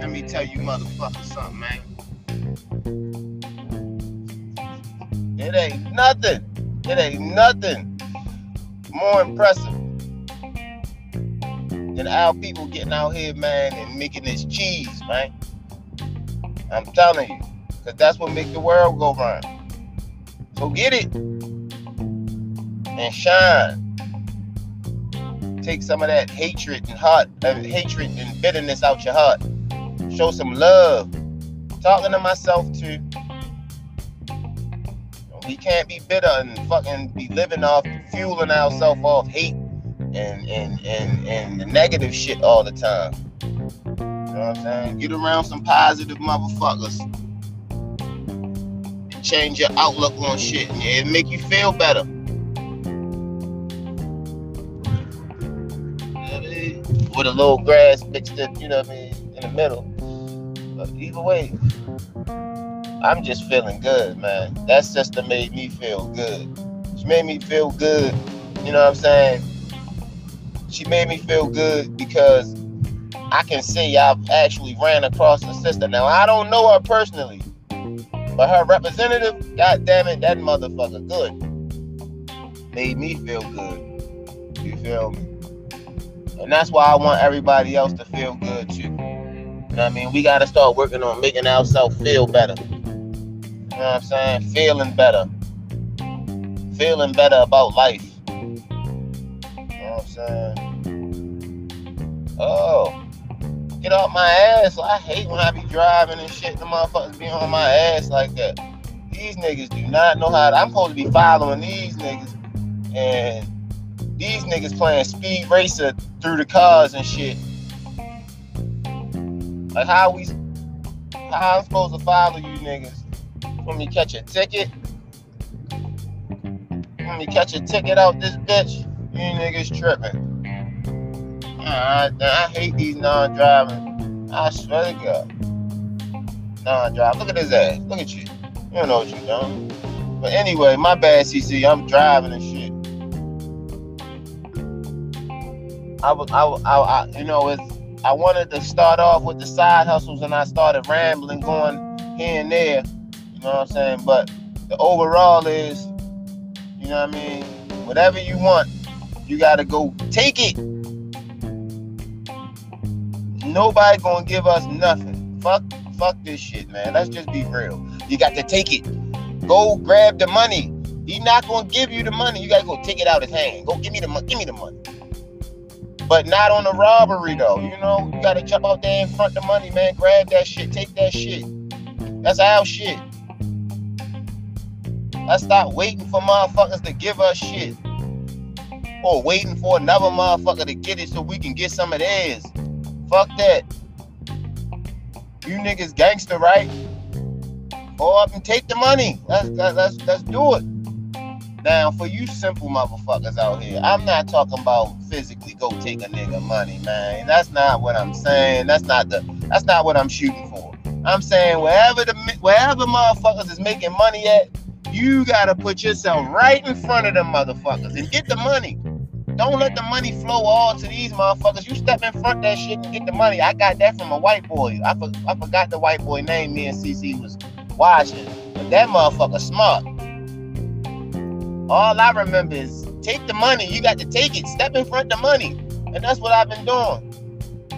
Let me tell you motherfucker something, man. It ain't nothing. It ain't nothing more impressive than our people getting out here, man, and making this cheese, man. I'm telling you, because that's what make the world go round. So get it and shine. Take some of that hatred and heart, uh, hatred and bitterness out your heart. Show some love. Talking to myself too. We can't be bitter and fucking be living off, fueling ourselves off hate and and and and the negative shit all the time. You know what I'm saying? Get around some positive motherfuckers change your outlook on shit. It make you feel better. With a little grass mixed in, you know what I mean, in the middle. But either way, I'm just feeling good, man. That sister made me feel good. She made me feel good. You know what I'm saying? She made me feel good because I can see I've actually ran across a sister. Now I don't know her personally, but her representative, god damn it, that motherfucker good. Made me feel good. You feel me? And that's why I want everybody else to feel good too. You know what I mean? We gotta start working on making ourselves feel better. You know what I'm saying? Feeling better. Feeling better about life. You know what I'm saying? Oh. Get off my ass. I hate when I be driving and shit. The motherfuckers be on my ass like that. These niggas do not know how to, I'm supposed to be following these niggas. And these niggas playing speed racer through the cars and shit. Like how we how I'm supposed to follow you niggas? When me catch a ticket? When me catch a ticket out this bitch? You niggas tripping. I, I hate these non-driving. I swear to God. Non-drive. Look at his ass. Look at you. You don't know what you're doing. But anyway, my bad, Cece. I'm driving and shit. I I, I, I, you know, it's, I wanted to start off with the side hustles, and I started rambling, going here and there. You know what I'm saying? But the overall is, you know what I mean. Whatever you want, you gotta go take it. Nobody gonna give us nothing. Fuck, fuck this shit, man. Let's just be real. You got to take it. Go grab the money. He not gonna give you the money. You gotta go take it out his hand. Go give me the money. Give me the money but not on the robbery though. You know, you gotta jump out there in front the money, man. Grab that shit, take that shit. That's our shit. Let's stop waiting for motherfuckers to give us shit. Or waiting for another motherfucker to get it so we can get some of theirs. Fuck that. You niggas gangster, right? Go up and take the money. Let's let's let's do it. Now, for you simple motherfuckers out here, I'm not talking about physically go take a nigga money, man. That's not what I'm saying. That's not the. That's not what I'm shooting for. I'm saying wherever the wherever motherfuckers is making money at, you gotta put yourself right in front of them motherfuckers and get the money. Don't let the money flow all to these motherfuckers. You step in front that shit and get the money. I got that from a white boy. I, for, I forgot the white boy name me and Cece was watching. But that motherfucker smart. All I remember is take the money. You got to take it. Step in front of the money. And that's what I've been doing.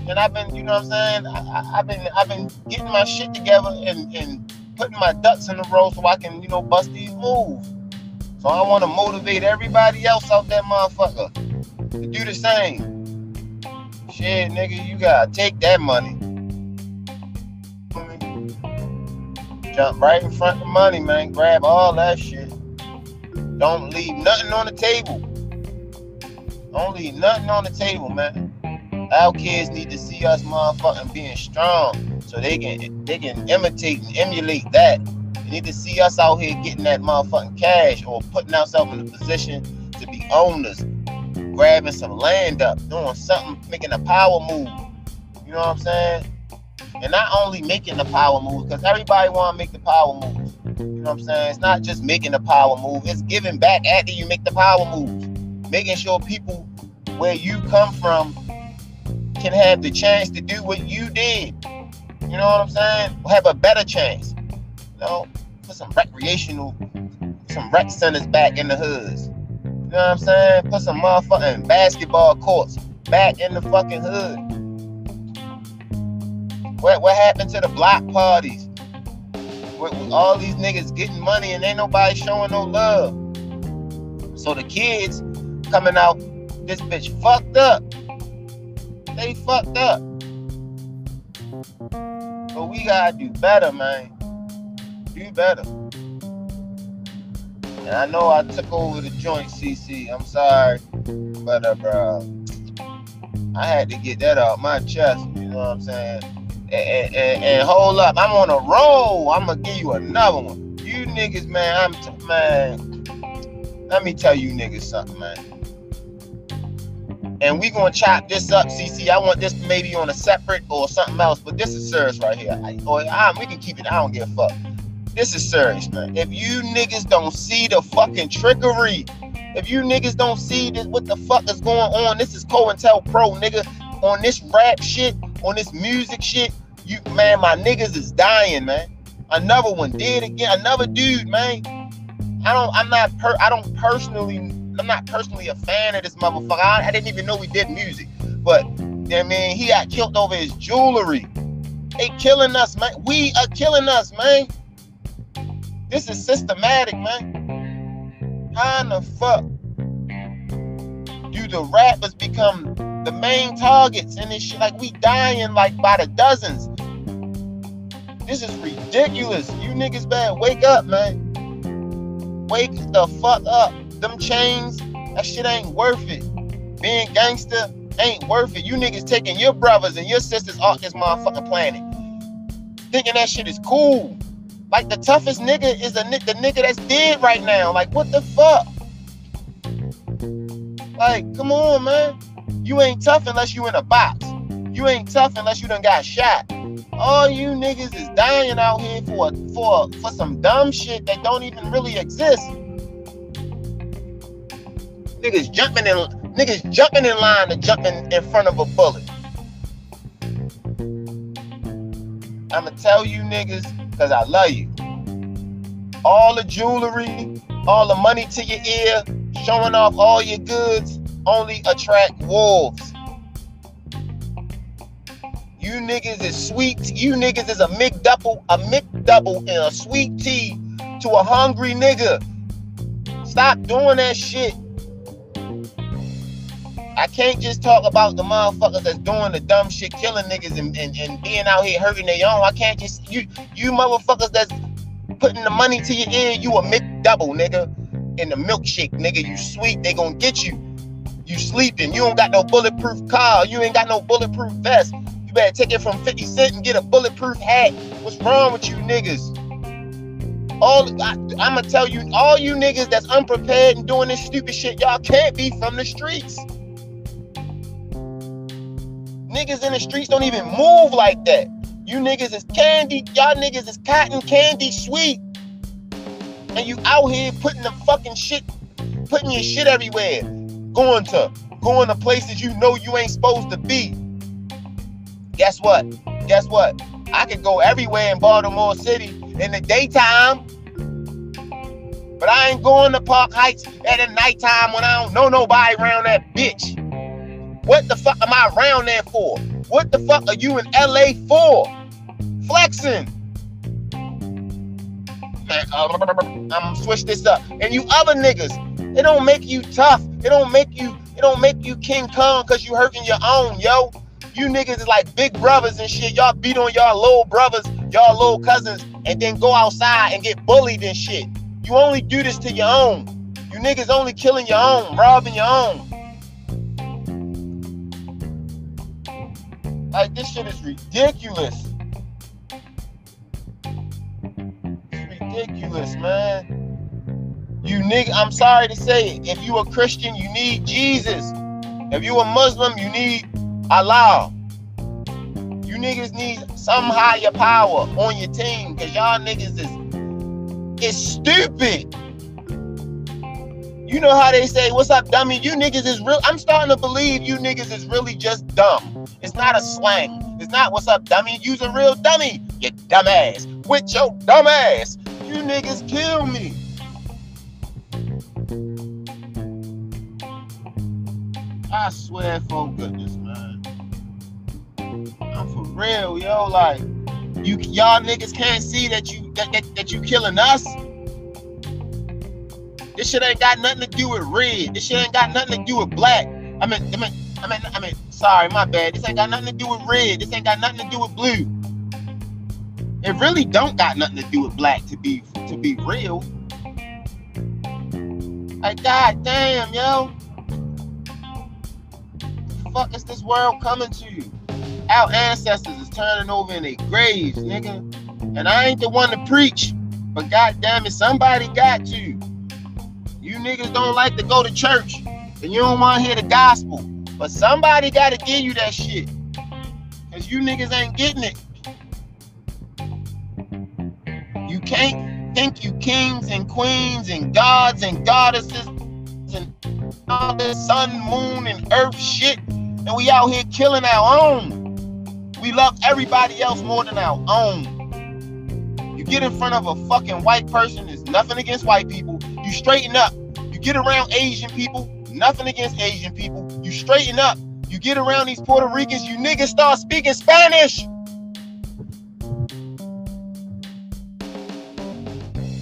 And I've been, you know what I'm saying? I, have been I've been getting my shit together and, and putting my ducks in a row so I can, you know, bust these moves. So I want to motivate everybody else out there, motherfucker, to do the same. Shit, nigga, you gotta take that money. Jump right in front of the money, man. Grab all that shit. Don't leave nothing on the table. Don't leave nothing on the table, man. Our kids need to see us motherfucking being strong so they can they can imitate and emulate that. They need to see us out here getting that motherfucking cash or putting ourselves in a position to be owners, grabbing some land up, doing something, making a power move. You know what know what I'm saying? And not only making the power move because everybody want to make the power move You know what I'm saying? It's not just making the power move, it's giving back after you make the power move Making sure people where you come from can have the chance to do what you did. You know what I'm saying? Have a better chance. You know, put some recreational, some rec centers back in the hoods. You know what I'm saying? Put some motherfucking basketball courts back in the fucking hood. What what happened to the block parties? With, with all these niggas getting money and ain't nobody showing no love. So the kids coming out, this bitch fucked up. They fucked up. But we gotta do better, man. Do better. And I know I took over the joint, Cece. I'm sorry, but uh, bro, I had to get that out my chest. You know what I'm saying? And, and, and, hold up, I'm on a roll. I'm gonna give you another one. You niggas, man, I'm t- man. Let me tell you niggas something, man. And we gonna chop this up, Cece. I want this maybe on a separate or something else, but this is serious right here. I, or I, we can keep it. I don't give a fuck. This is serious, man. If you niggas don't see the fucking trickery, if you niggas don't see this, what the fuck is going on? This is COINTELPRO, nigga. On this rap shit, on this music shit, you man, my niggas is dying, man. Another one did again. Another dude, man. I don't. I'm not. Per, I don't personally. I'm not personally a fan of this motherfucker. I, I didn't even know he did music, but I mean, he got killed over his jewelry. They killing us, man. We are killing us, man. This is systematic, man. How in the fuck do the rappers become the main targets and this shit? Like we dying like by the dozens. This is ridiculous. You niggas better wake up, man. Wake the fuck up. Them chains, that shit ain't worth it. Being gangster ain't worth it. You niggas taking your brothers and your sisters off this motherfucking planet. Thinking that shit is cool. Like the toughest nigga is the, the nigga that's dead right now. Like what the fuck? Like, come on, man. You ain't tough unless you in a box. You ain't tough unless you done got shot. All you niggas is dying out here for for for some dumb shit that don't even really exist. Niggas jumping in niggas jumping in line to jumping in front of a bullet. I'ma tell you niggas because I love you. All the jewelry, all the money to your ear, showing off all your goods only attract wolves. You niggas is sweet. You niggas is a McDouble, a McDouble and a sweet tea to a hungry nigga. Stop doing that shit. I can't just talk about the motherfuckers that's doing the dumb shit, killing niggas and, and, and being out here hurting their own. I can't just you you motherfuckers that's putting the money to your ear, you a McDouble, nigga. In the milkshake, nigga. You sweet, they gonna get you. You sleeping, you don't got no bulletproof car, you ain't got no bulletproof vest. You better take it from 50 Cent and get a bulletproof hat. What's wrong with you niggas? All I, I'ma tell you, all you niggas that's unprepared and doing this stupid shit, y'all can't be from the streets. Niggas in the streets don't even move like that. You niggas is candy, y'all niggas is cotton candy sweet. And you out here putting the fucking shit, putting your shit everywhere. Going to going to places you know you ain't supposed to be. Guess what? Guess what? I can go everywhere in Baltimore City in the daytime. But I ain't going to Park Heights at the nighttime when I don't know nobody around that bitch. What the fuck am I around there for? What the fuck are you in LA for? Flexing. I'm switch this up. And you other niggas, it don't make you tough. It don't make you, it don't make you King Kong because you hurting your own, yo. You niggas is like big brothers and shit. Y'all beat on y'all little brothers, y'all little cousins, and then go outside and get bullied and shit. You only do this to your own. You niggas only killing your own, robbing your own. Like this shit is ridiculous. It's ridiculous, man. You nigga, I'm sorry to say it. If you a Christian, you need Jesus. If you a Muslim, you need Allah. You niggas need some higher power on your team because y'all niggas is is stupid. You know how they say, "What's up, dummy?" You niggas is real. I'm starting to believe you niggas is really just dumb. It's not a slang. It's not "What's up, dummy?" You's a real dummy. You dumbass. With your dumbass. You niggas kill me. I swear for goodness, man. I'm for real, yo. Like, you y'all niggas can't see that you that, that, that you killing us. This shit ain't got nothing to do with red. This shit ain't got nothing to do with black. I mean, I mean, I mean, I mean, sorry, my bad. This ain't got nothing to do with red. This ain't got nothing to do with blue. It really don't got nothing to do with black to be to be real. Like, god damn, yo. Fuck is this world coming to? you? Our ancestors is turning over in their graves, nigga. And I ain't the one to preach, but god damn it, somebody got to. You niggas don't like to go to church and you don't want to hear the gospel. But somebody got to give you that shit. Because you niggas ain't getting it. You can't think you kings and queens and gods and goddesses and all this sun, moon, and earth shit. And we out here killing our own. We love everybody else more than our own. You get in front of a fucking white person, there's nothing against white people. You straighten up. You get around Asian people, nothing against Asian people. You straighten up. You get around these Puerto Ricans, you niggas start speaking Spanish.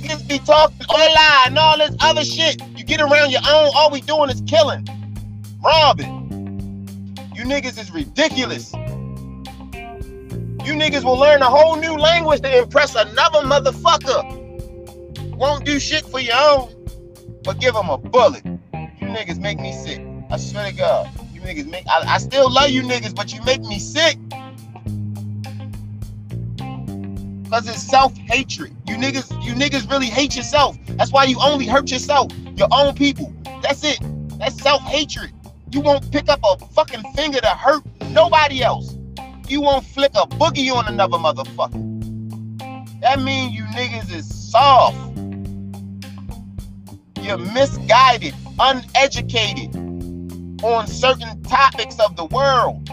Niggas be talking hola and all this other shit. You get around your own, all we doing is killing, robbing. You niggas is ridiculous. You niggas will learn a whole new language to impress another motherfucker. Won't do shit for your own, but give them a bullet. You niggas make me sick. I swear to God. You niggas make I, I still love you niggas, but you make me sick. Cause it's self-hatred. You niggas, you niggas really hate yourself. That's why you only hurt yourself, your own people. That's it. That's self-hatred. You won't pick up a fucking finger to hurt nobody else. You won't flick a boogie on another motherfucker. That means you niggas is soft. You're misguided, uneducated on certain topics of the world.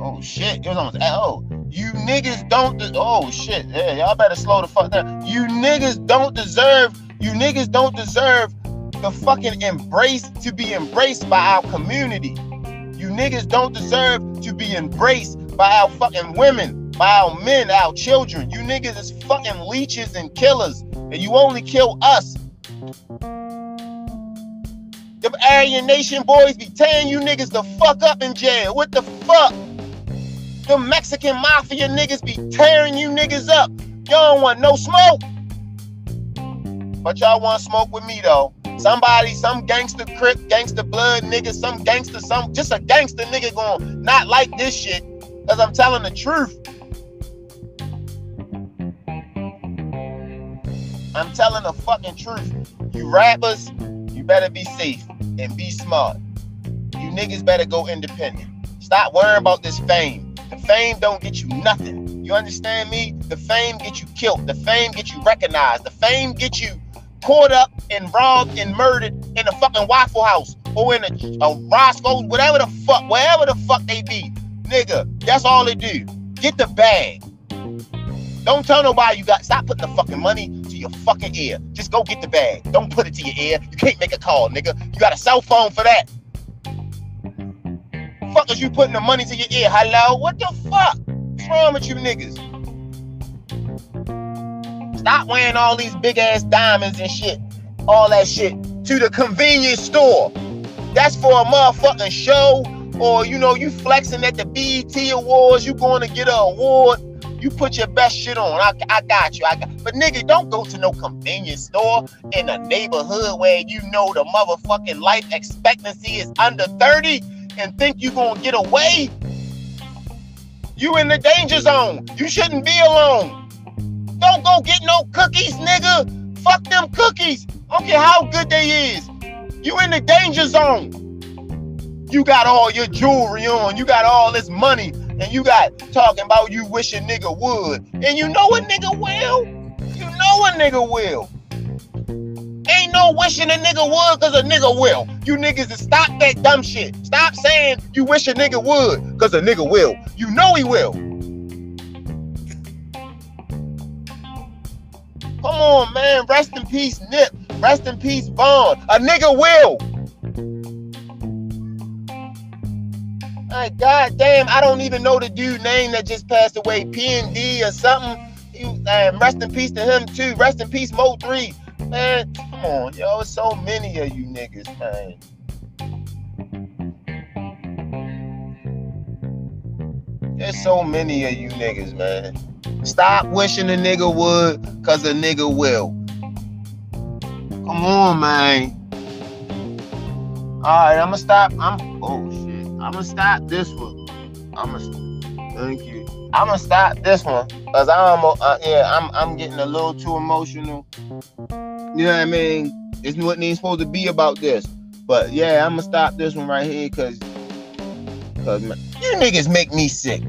Oh shit, it was almost oh. You niggas don't de- oh shit. Yeah, y'all better slow the fuck down. You niggas don't deserve, you niggas don't deserve the fucking embrace to be embraced by our community. You niggas don't deserve to be embraced by our fucking women, by our men, our children. You niggas is fucking leeches and killers, and you only kill us. The Aryan Nation boys be tearing you niggas the fuck up in jail. What the fuck? The Mexican mafia niggas be tearing you niggas up. Y'all don't want no smoke. But y'all want smoke with me though. Somebody, some gangster crip, gangster blood nigga, some gangster, some just a gangster nigga going not like this shit. Cause I'm telling the truth. I'm telling the fucking truth. You rappers, you better be safe and be smart. You niggas better go independent. Stop worrying about this fame. The fame don't get you nothing. You understand me? The fame get you killed. The fame get you recognized. The fame get you caught up and robbed and murdered in a fucking Waffle House or in a, a Roscoe's, whatever the fuck, wherever the fuck they be. Nigga, that's all they do. Get the bag. Don't tell nobody you got. Stop putting the fucking money to your fucking ear. Just go get the bag. Don't put it to your ear. You can't make a call, nigga. You got a cell phone for that. Fuck is you putting the money to your ear? Hello? What the fuck? What's wrong with you niggas? Stop wearing all these big ass diamonds and shit. All that shit to the convenience store. That's for a motherfucking show. Or you know, you flexing at the BET Awards, you going to get an award. You put your best shit on. I, I got you. I got, but nigga, don't go to no convenience store in a neighborhood where you know the motherfucking life expectancy is under 30 and think you're gonna get away. You in the danger zone. You shouldn't be alone. Don't go get no cookies, nigga. Fuck them cookies. I don't care how good they is. You in the danger zone. You got all your jewelry on, you got all this money, and you got talking about you wish a nigga would. And you know a nigga will. You know a nigga will. Ain't no wishing a nigga would because a nigga will. You niggas stop that dumb shit. Stop saying you wish a nigga would because a nigga will. You know he will. Come on, man. Rest in peace, Nip. Rest in peace, Von. A nigga will. Like, god damn, I don't even know the dude name that just passed away, PND or something. He, rest in peace to him too. Rest in peace, Mo 3. Man, come on, yo. It's so many of you niggas, man. There's so many of you niggas, man. Stop wishing a nigga would, cause a nigga will. Come on, man. Alright, I'ma stop. I'm oh shit. I'ma stop this one. I'ma thank you. I'ma stop this one. Cause I'm uh, yeah, I'm I'm getting a little too emotional. You know what I mean? It's what ain't supposed to be about this. But yeah, I'ma stop this one right here cause cause you niggas make me sick.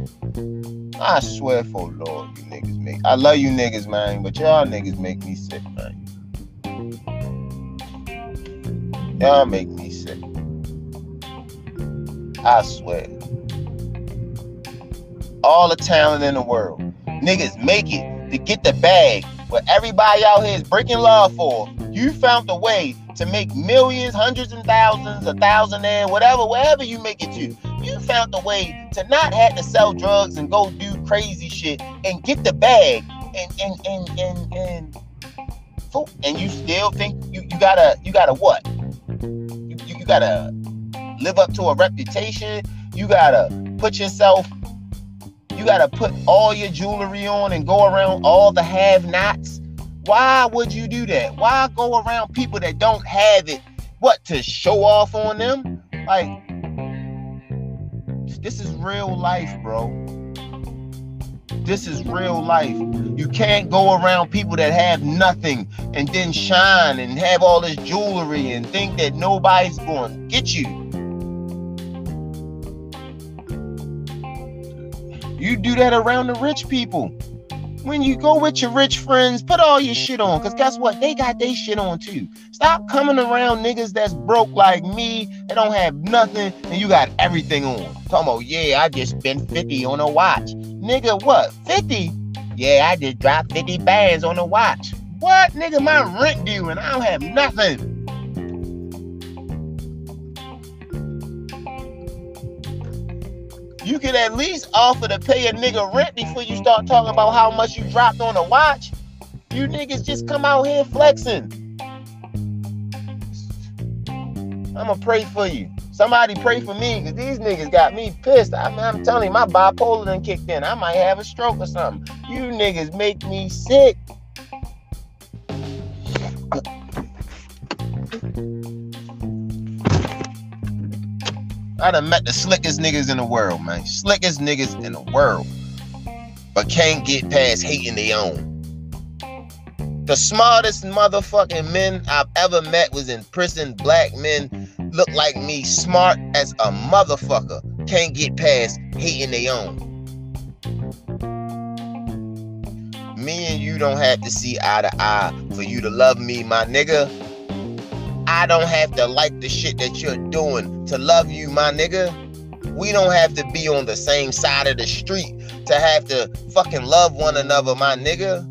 I swear for Lord, you niggas make. I love you niggas, man, but y'all niggas make me sick, man. Y'all make me sick. I swear. All the talent in the world. Niggas make it to get the bag. What everybody out here is breaking law for. You found a way to make millions, hundreds and thousands, a thousand and whatever, wherever you make it to. You found a way to not have to sell drugs and go do crazy shit and get the bag and and and and and, and you still think you, you gotta you gotta what? You, you, you gotta live up to a reputation. You gotta put yourself, you gotta put all your jewelry on and go around all the have-nots. Why would you do that? Why go around people that don't have it? What to show off on them? Like this is real life, bro. This is real life. You can't go around people that have nothing and then shine and have all this jewelry and think that nobody's going to get you. You do that around the rich people. When you go with your rich friends, put all your shit on. Because guess what? They got their shit on too. Stop coming around niggas that's broke like me, They don't have nothing, and you got everything on. Talking about, yeah, I just spent 50 on a watch. Nigga, what? 50? Yeah, I just dropped 50 bands on a watch. What? Nigga, my rent due and I don't have nothing. You could at least offer to pay a nigga rent before you start talking about how much you dropped on a watch. You niggas just come out here flexing. I'ma pray for you. Somebody pray for me because these niggas got me pissed. I I'm telling you, my bipolar done kicked in. I might have a stroke or something. You niggas make me sick. I done met the slickest niggas in the world, man. Slickest niggas in the world. But can't get past hating their own. The smartest motherfucking men I've ever met was in prison. Black men look like me, smart as a motherfucker. Can't get past hating their own. Me and you don't have to see eye to eye for you to love me, my nigga. I don't have to like the shit that you're doing to love you, my nigga. We don't have to be on the same side of the street to have to fucking love one another, my nigga.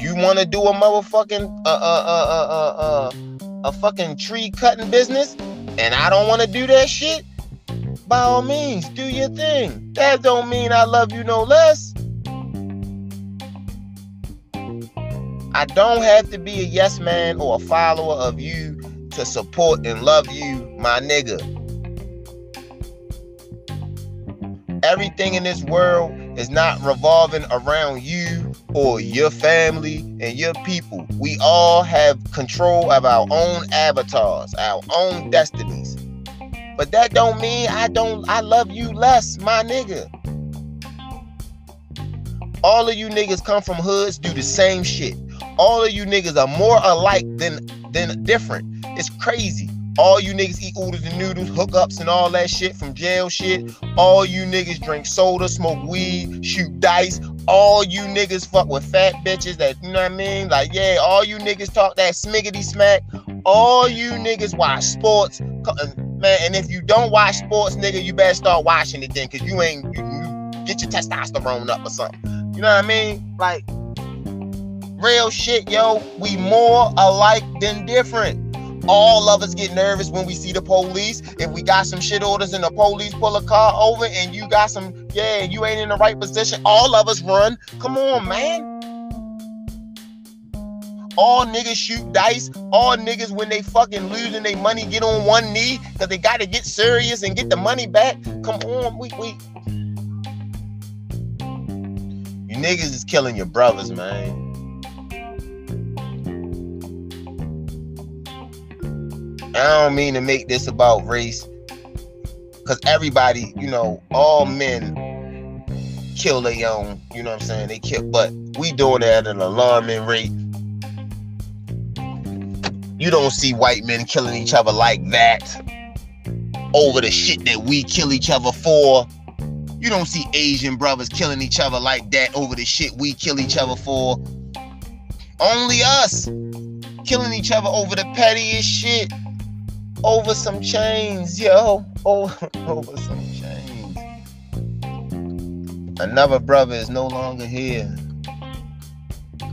You want to do a motherfucking uh uh uh uh uh uh a fucking tree cutting business, and I don't want to do that shit? By all means, do your thing. That don't mean I love you no less. I don't have to be a yes man or a follower of you to support and love you, my nigga. Everything in this world is not revolving around you or your family and your people. We all have control of our own avatars, our own destinies. But that don't mean I don't I love you less, my nigga. All of you niggas come from hoods, do the same shit. All of you niggas are more alike than than different. It's crazy. All you niggas eat oodles and noodles, hookups and all that shit from jail shit. All you niggas drink soda, smoke weed, shoot dice. All you niggas fuck with fat bitches that, you know what I mean? Like, yeah, all you niggas talk that smiggity smack. All you niggas watch sports. uh, Man, and if you don't watch sports, nigga, you better start watching it then, cause you ain't, you, you get your testosterone up or something. You know what I mean? Like, real shit, yo. We more alike than different. All of us get nervous when we see the police. If we got some shit orders and the police pull a car over and you got some, yeah, you ain't in the right position, all of us run. Come on, man. All niggas shoot dice. All niggas, when they fucking losing their money, get on one knee because they got to get serious and get the money back. Come on, we, we. You niggas is killing your brothers, man. I don't mean to make this about race because everybody, you know, all men kill their own, you know what I'm saying? They kill, but we doing it at an alarming rate. You don't see white men killing each other like that over the shit that we kill each other for. You don't see Asian brothers killing each other like that over the shit we kill each other for. Only us killing each other over the pettiest shit over some chains, yo. Over, over some chains. Another brother is no longer here.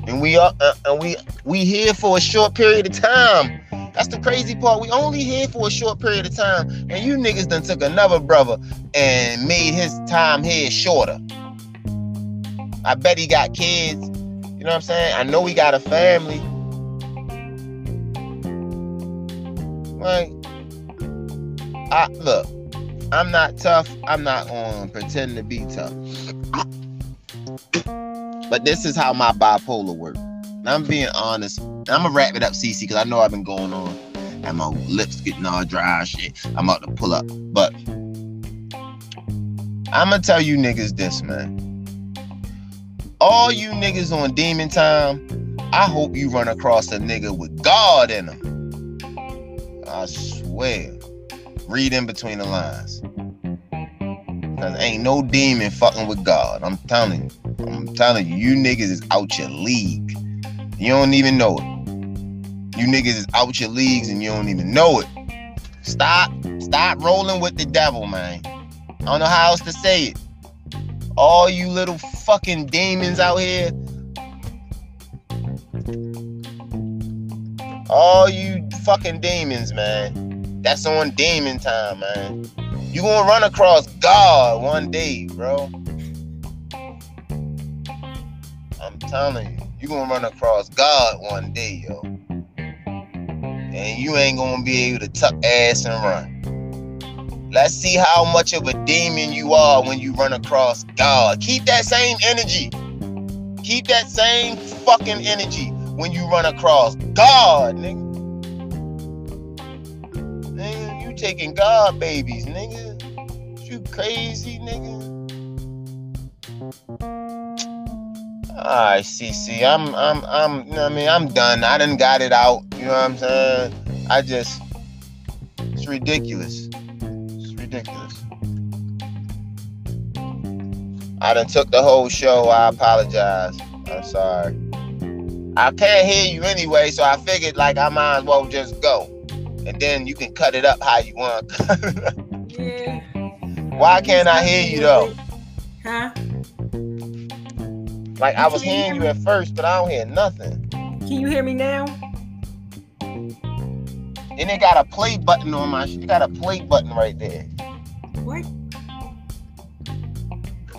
And we are uh, and we we here for a short period of time. That's the crazy part. We only here for a short period of time. And you niggas done took another brother and made his time here shorter. I bet he got kids. You know what I'm saying? I know he got a family. Like, I look, I'm not tough. I'm not on pretend to be tough. But this is how my bipolar works. I'm being honest. I'm gonna wrap it up, Cece, because I know I've been going on and my lips getting all dry and shit. I'm about to pull up. But I'm gonna tell you niggas this, man. All you niggas on demon time, I hope you run across a nigga with God in him. I swear. Read in between the lines. Cause ain't no demon fucking with God. I'm telling you. I'm telling you, you niggas is out your league. You don't even know it. You niggas is out your leagues and you don't even know it. Stop, stop rolling with the devil, man. I don't know how else to say it. All you little fucking demons out here. All you fucking demons, man. That's on demon time, man. You gonna run across God one day, bro. I'm telling you, you gonna run across God one day, yo. And you ain't gonna be able to tuck ass and run. Let's see how much of a demon you are when you run across God. Keep that same energy. Keep that same fucking energy when you run across God, nigga. Taking God babies, nigga. You crazy, nigga. Alright, Cece. I'm I'm I'm you know I mean I'm done. I done got it out. You know what I'm saying? I just it's ridiculous. It's ridiculous. I done took the whole show. I apologize. I'm sorry. I can't hear you anyway, so I figured like I might as well just go. And then you can cut it up how you want. Yeah. Why can't I hear you though? Huh? Like I was hearing you at first, but I don't hear nothing. Can you hear me now? And it got a play button on my. It got a play button right there. What?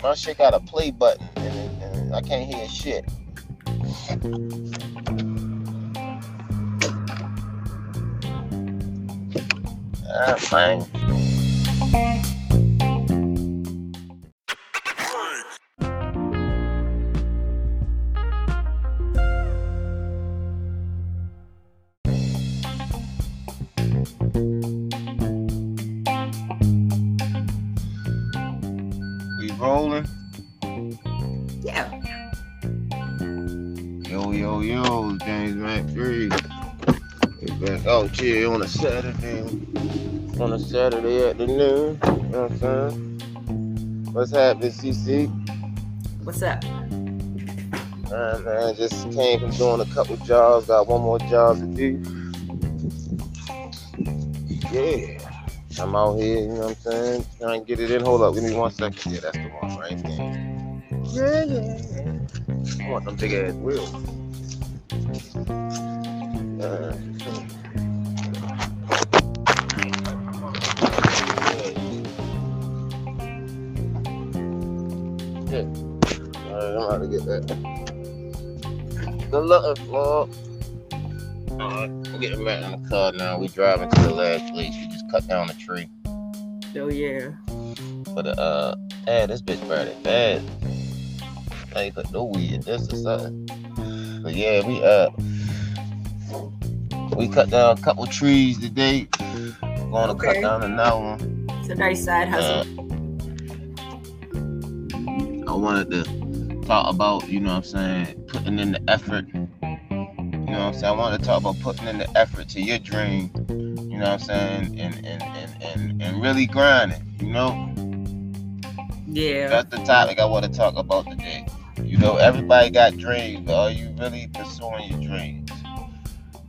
My shit got a play button, and, and I can't hear shit. Ah, fine. We rolling. Yeah. Yo, yo, yo, James Mac 3. We back out here on a Saturday, on a Saturday afternoon. You know what I'm saying? What's happening, Cece? What's up? Uh, man, just came from doing a couple jobs. Got one more job to do. Yeah. I'm out here, you know what I'm saying? Trying to get it in. Hold up, give me one second. Yeah, that's the one right there. Yeah, yeah. I want them big ass wheels. Uh, Alright, to get that. Good luck, vlog. Alright, we're getting back in the car now. We driving to the last place. We just cut down a tree. Oh yeah. But uh hey, this bitch burning bad. I ain't put no weed in this or something. But yeah, we uh we cut down a couple trees today. Going to cut down another one. It's a nice side Uh, hustle. I wanted to talk about, you know what I'm saying, putting in the effort. You know what I'm saying? I wanted to talk about putting in the effort to your dream. You know what I'm saying? And and and and, and really grinding, you know? yeah. That's the topic I want to talk about today. You know, everybody got dreams, but are you really pursuing your dreams?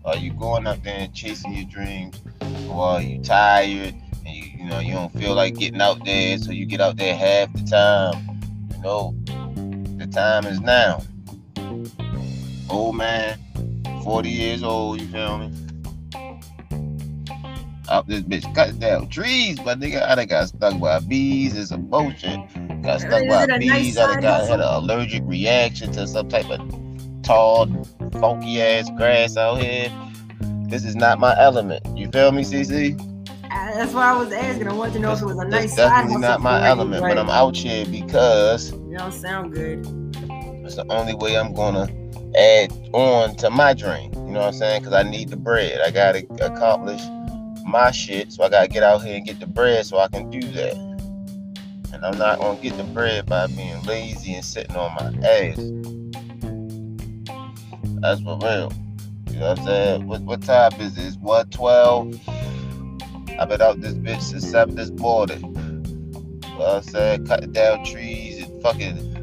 Are you going up there and chasing your dreams? Or are you tired and you, you know you don't feel like getting out there, so you get out there half the time? You know, time is now. Old man, 40 years old, you feel me? Up this bitch cut down trees, but nigga, I done got stuck by bees. It's some bullshit. Got stuck by a nice bees. I done got had an allergic reaction to some type of tall, funky ass grass out here. This is not my element. You feel me, Cece? Uh, That's why I was asking. I wanted to know if it was a nice side definitely not my element, but I'm out here because You don't sound good. The only way I'm gonna add on to my dream. You know what I'm saying? Because I need the bread. I gotta accomplish my shit, so I gotta get out here and get the bread so I can do that. And I'm not gonna get the bread by being lazy and sitting on my ass. That's for real. You know what I'm saying? What, what time is it? It's 112. I've been out this bitch since 7 this morning. You know what I'm saying? Cutting down trees and fucking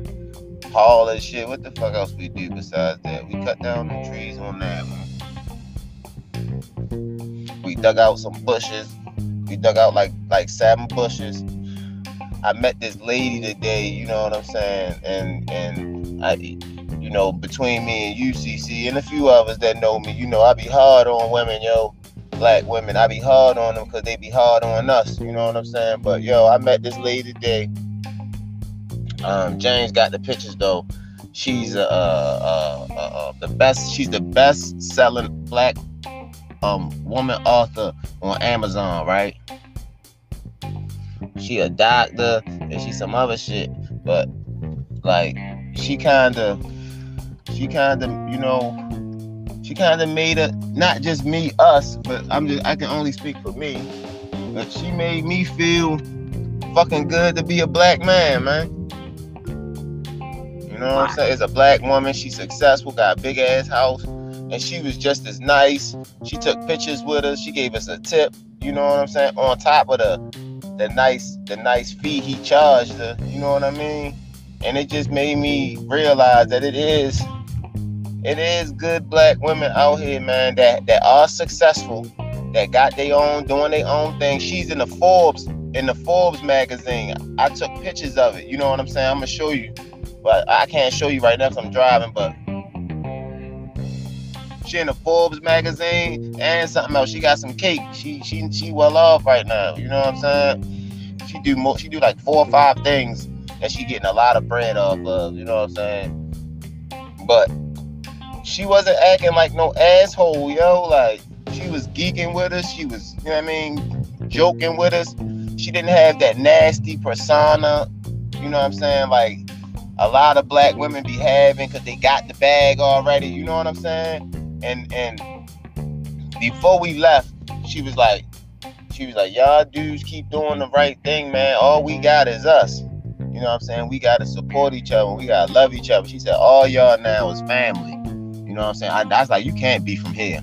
haul and shit. What the fuck else we do besides that? We cut down the trees on that one. We dug out some bushes. We dug out like like seven bushes. I met this lady today, you know what I'm saying? And and I you know, between me and UCC and a few others that know me, you know, I be hard on women, yo. Black women, I be hard on them because they be hard on us. You know what I'm saying? But yo, I met this lady today. Um, James got the pictures though. She's uh, uh, uh, uh, the best. She's the best selling black um woman author on Amazon, right? She a doctor and she some other shit, but like she kind of, she kind of, you know, she kind of made it not just me, us, but I'm just I can only speak for me. But she made me feel fucking good to be a black man, man. Know what I'm saying? It's a black woman. She's successful, got a big ass house, and she was just as nice. She took pictures with us. She gave us a tip. You know what I'm saying? On top of the the nice the nice fee he charged her. You know what I mean? And it just made me realize that it is it is good black women out here, man, that that are successful, that got their own doing their own thing. She's in the Forbes in the Forbes magazine. I took pictures of it. You know what I'm saying? I'm gonna show you, but I can't show you right now because I'm driving. But she in the Forbes magazine and something else. She got some cake. She she she well off right now. You know what I'm saying? She do more. She do like four or five things that she getting a lot of bread off of. You know what I'm saying? But she wasn't acting like no asshole, yo. Like she was geeking with us. She was, you know what I mean, joking with us. She didn't have that nasty persona. You know what I'm saying? Like a lot of black women be having because they got the bag already. You know what I'm saying? And and before we left, she was like, she was like, y'all dudes keep doing the right thing, man. All we got is us. You know what I'm saying? We gotta support each other. We gotta love each other. She said, all y'all now is family. You know what I'm saying? I, I was like, you can't be from here.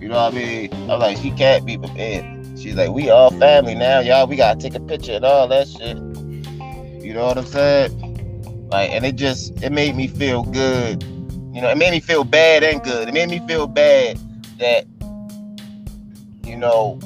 You know what I mean? I was like, she can't be prepared. She's like, we all family now, y'all. We gotta take a picture and all that shit. You know what I'm saying? Like, and it just it made me feel good. You know, it made me feel bad and good. It made me feel bad that, you know,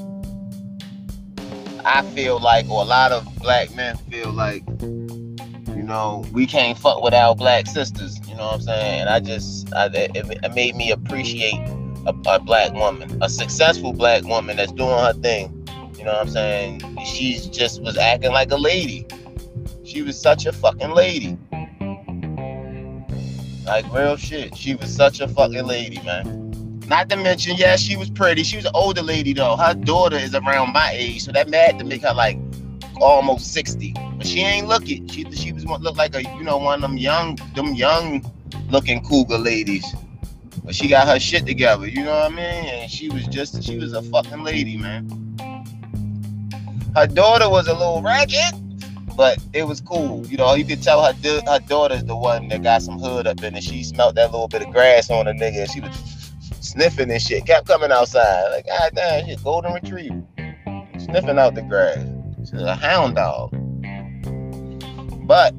I feel like, or a lot of black men feel like, you know, we can't fuck with our black sisters. You know what I'm saying? And I just, I, it, it made me appreciate a, a, black woman, a successful black woman that's doing her thing. You know what I'm saying? She's just was acting like a lady. She was such a fucking lady. Like real shit. She was such a fucking lady, man. Not to mention, yeah, she was pretty. She was an older lady though. Her daughter is around my age, so that mad to make her like almost 60. But she ain't looking. She she was look like a you know one of them young them young looking cougar ladies. But she got her shit together, you know what I mean? And she was just she was a fucking lady, man. Her daughter was a little ragged, but it was cool. You know, you could tell her her daughter's the one that got some hood up in it. She smelled that little bit of grass on a nigga, and she was sniffing and shit. Kept coming outside. Like, god damn, shit, golden retriever. Sniffing out the grass. She's a hound dog. But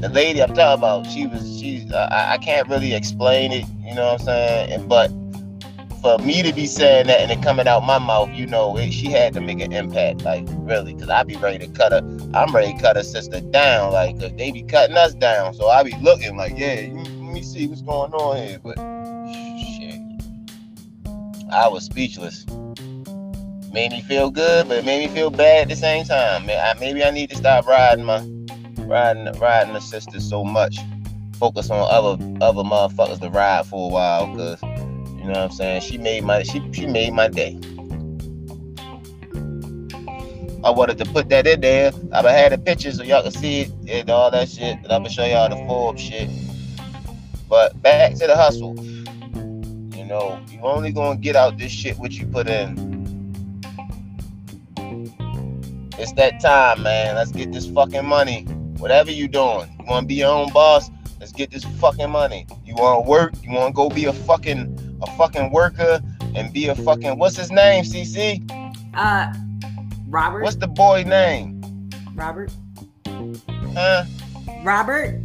the lady I'm talking about, she was, she. uh, I, I can't really explain it, you know what I'm saying? And, but for me to be saying that and it coming out my mouth, you know, it, she had to make an impact, like really, because I be ready to cut her. I'm ready to cut her sister down, like they be cutting us down. So I be looking like, yeah, let me see what's going on here. But shit, I was speechless. Made me feel good, but made me feel bad at the same time. Maybe I need to stop riding my riding riding the sisters so much. Focus on other other motherfuckers to ride for a while, cause you know what I'm saying. She made my she she made my day. I wanted to put that in there. I've had the pictures so y'all can see it and all that shit. And I'm gonna show y'all the Forbes shit. But back to the hustle You know, you only gonna get out this shit what you put in. It's that time, man. Let's get this fucking money. Whatever you doing. You wanna be your own boss? Let's get this fucking money. You wanna work? You wanna go be a fucking a fucking worker and be a fucking what's his name, Cece? Uh Robert. What's the boy name? Robert. Huh? Robert.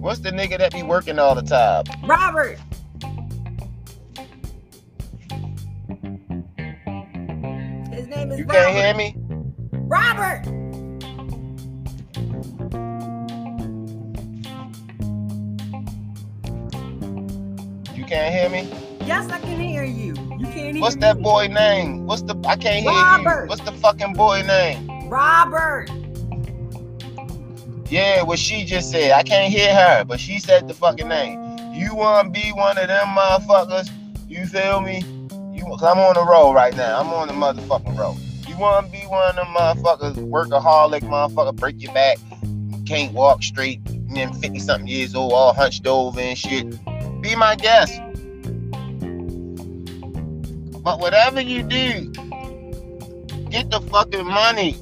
What's the nigga that be working all the time? Robert. His name is You Robert. can't hear me? Robert! Can't hear me? Yes, I can hear you. You can't hear What's me. that boy name? What's the I can't hear Robert. you. What's the fucking boy name? Robert. Yeah, what she just said. I can't hear her, but she said the fucking name. You wanna be one of them motherfuckers? You feel me? Cause I'm on the road right now. I'm on the motherfucking road. You wanna be one of them motherfuckers, workaholic motherfucker, break your back, can't walk straight, and then 50 something years old, all hunched over and shit. Be my guest. But whatever you do, get the fucking money.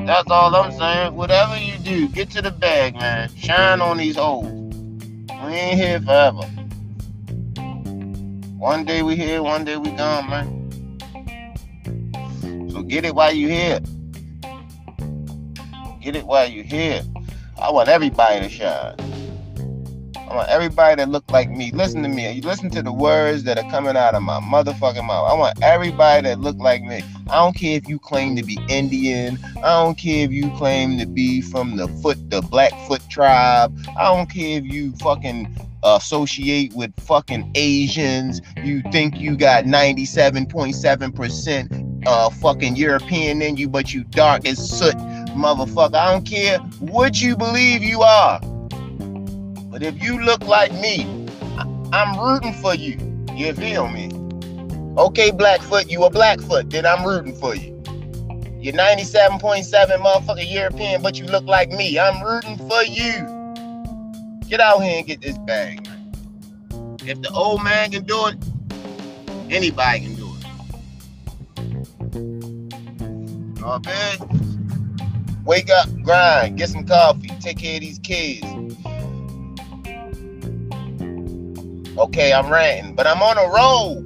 That's all I'm saying. Whatever you do, get to the bag, man. Shine on these hoes. We ain't here forever. One day we here, one day we gone, man. So get it while you here. Get it while you here. I want everybody to shine. I want everybody that look like me. Listen to me. You listen to the words that are coming out of my motherfucking mouth. I want everybody that look like me. I don't care if you claim to be Indian. I don't care if you claim to be from the foot, the Blackfoot tribe. I don't care if you fucking associate with fucking Asians. You think you got 97.7% uh fucking European in you, but you dark as soot, motherfucker. I don't care what you believe you are. But if you look like me, I'm rooting for you. You feel me? Okay, Blackfoot, you a Blackfoot, then I'm rooting for you. You're 97.7 motherfucker European, but you look like me. I'm rooting for you. Get out here and get this bag, man. If the old man can do it, anybody can do it. All bad. Wake up, grind, get some coffee, take care of these kids. Okay, I'm ranting, but I'm on a roll.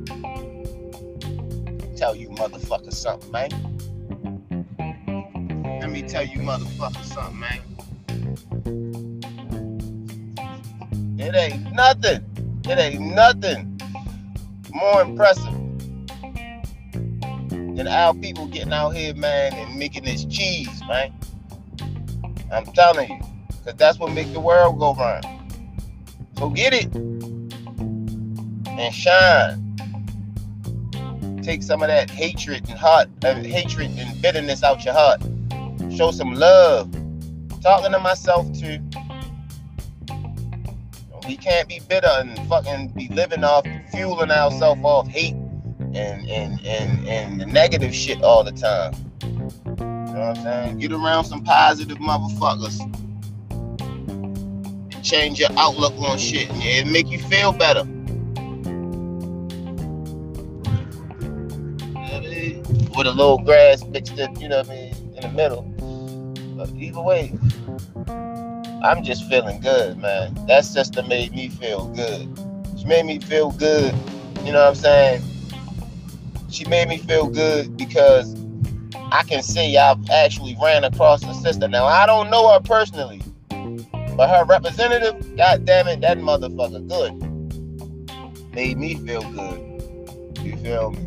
Tell you motherfucker something, man. Let me tell you motherfucker something, man. It ain't nothing. It ain't nothing more impressive than our people getting out here, man, and making this cheese, man. I'm telling you, because that's what make the world go round. So get it and shine. Take some of that hatred and heart, uh, hatred and bitterness out your heart. Show some love. Talking to myself too. We can't be bitter and fucking be living off, fueling ourselves off hate and and and and the negative shit all the time. You know what I'm saying? Get around some positive motherfuckers change your outlook on shit. It make you feel better. With a little grass mixed in, you know what I mean, in the middle. But either way, I'm just feeling good, man. That sister made me feel good. She made me feel good. You know what I'm saying? She made me feel good because I can see I've actually ran across a sister. Now I don't know her personally, but her representative, god damn it, that motherfucker good. Made me feel good. You feel me?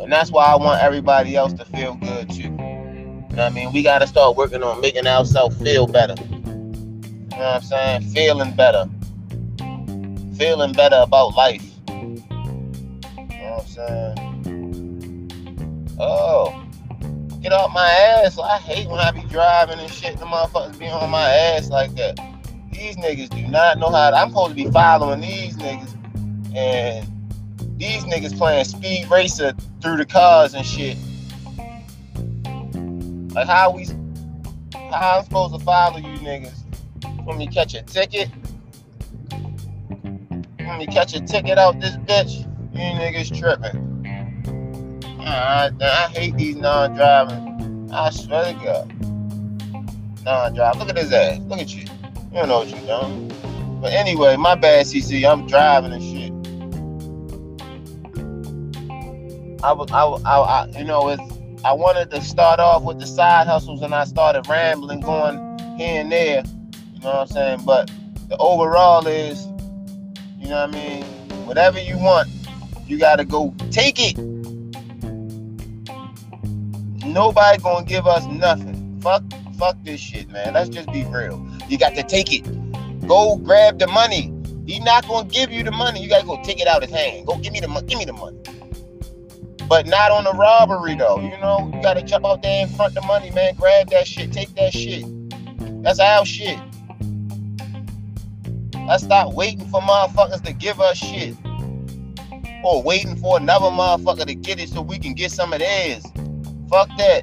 And that's why I want everybody else to feel good too. You know what I mean? We gotta start working on making ourselves feel better. You know what I'm saying? Feeling better. Feeling better about life. You know what I'm saying? Oh. Get off my ass. I hate when I be driving and shit. The motherfuckers be on my ass like that. These niggas do not know how to, I'm supposed to be following these niggas. And these niggas playing speed racer through the cars and shit. Like how we how I'm supposed to follow you niggas? When we catch a ticket? When we catch a ticket out this bitch? You niggas tripping. I, I hate these non-driving. I swear to God. Non-drive. Look at his ass. Look at you. You don't know what you're doing. But anyway, my bad, Cece. I'm driving and shit. I was, I, I, I, you know, it's, I wanted to start off with the side hustles, and I started rambling, going here and there. You know what I'm saying? But the overall is, you know what I mean. Whatever you want, you gotta go take it. Nobody gonna give us nothing. Fuck, fuck this shit, man. Let's just be real. You got to take it. Go grab the money. He's not gonna give you the money. You gotta go take it out of his hand. Go give me the money. Give me the money. But not on the robbery though. You know, you gotta jump out there and front the money, man. Grab that shit. Take that shit. That's our shit. Let's stop waiting for motherfuckers to give us shit. Or waiting for another motherfucker to get it so we can get some of theirs. Fuck that.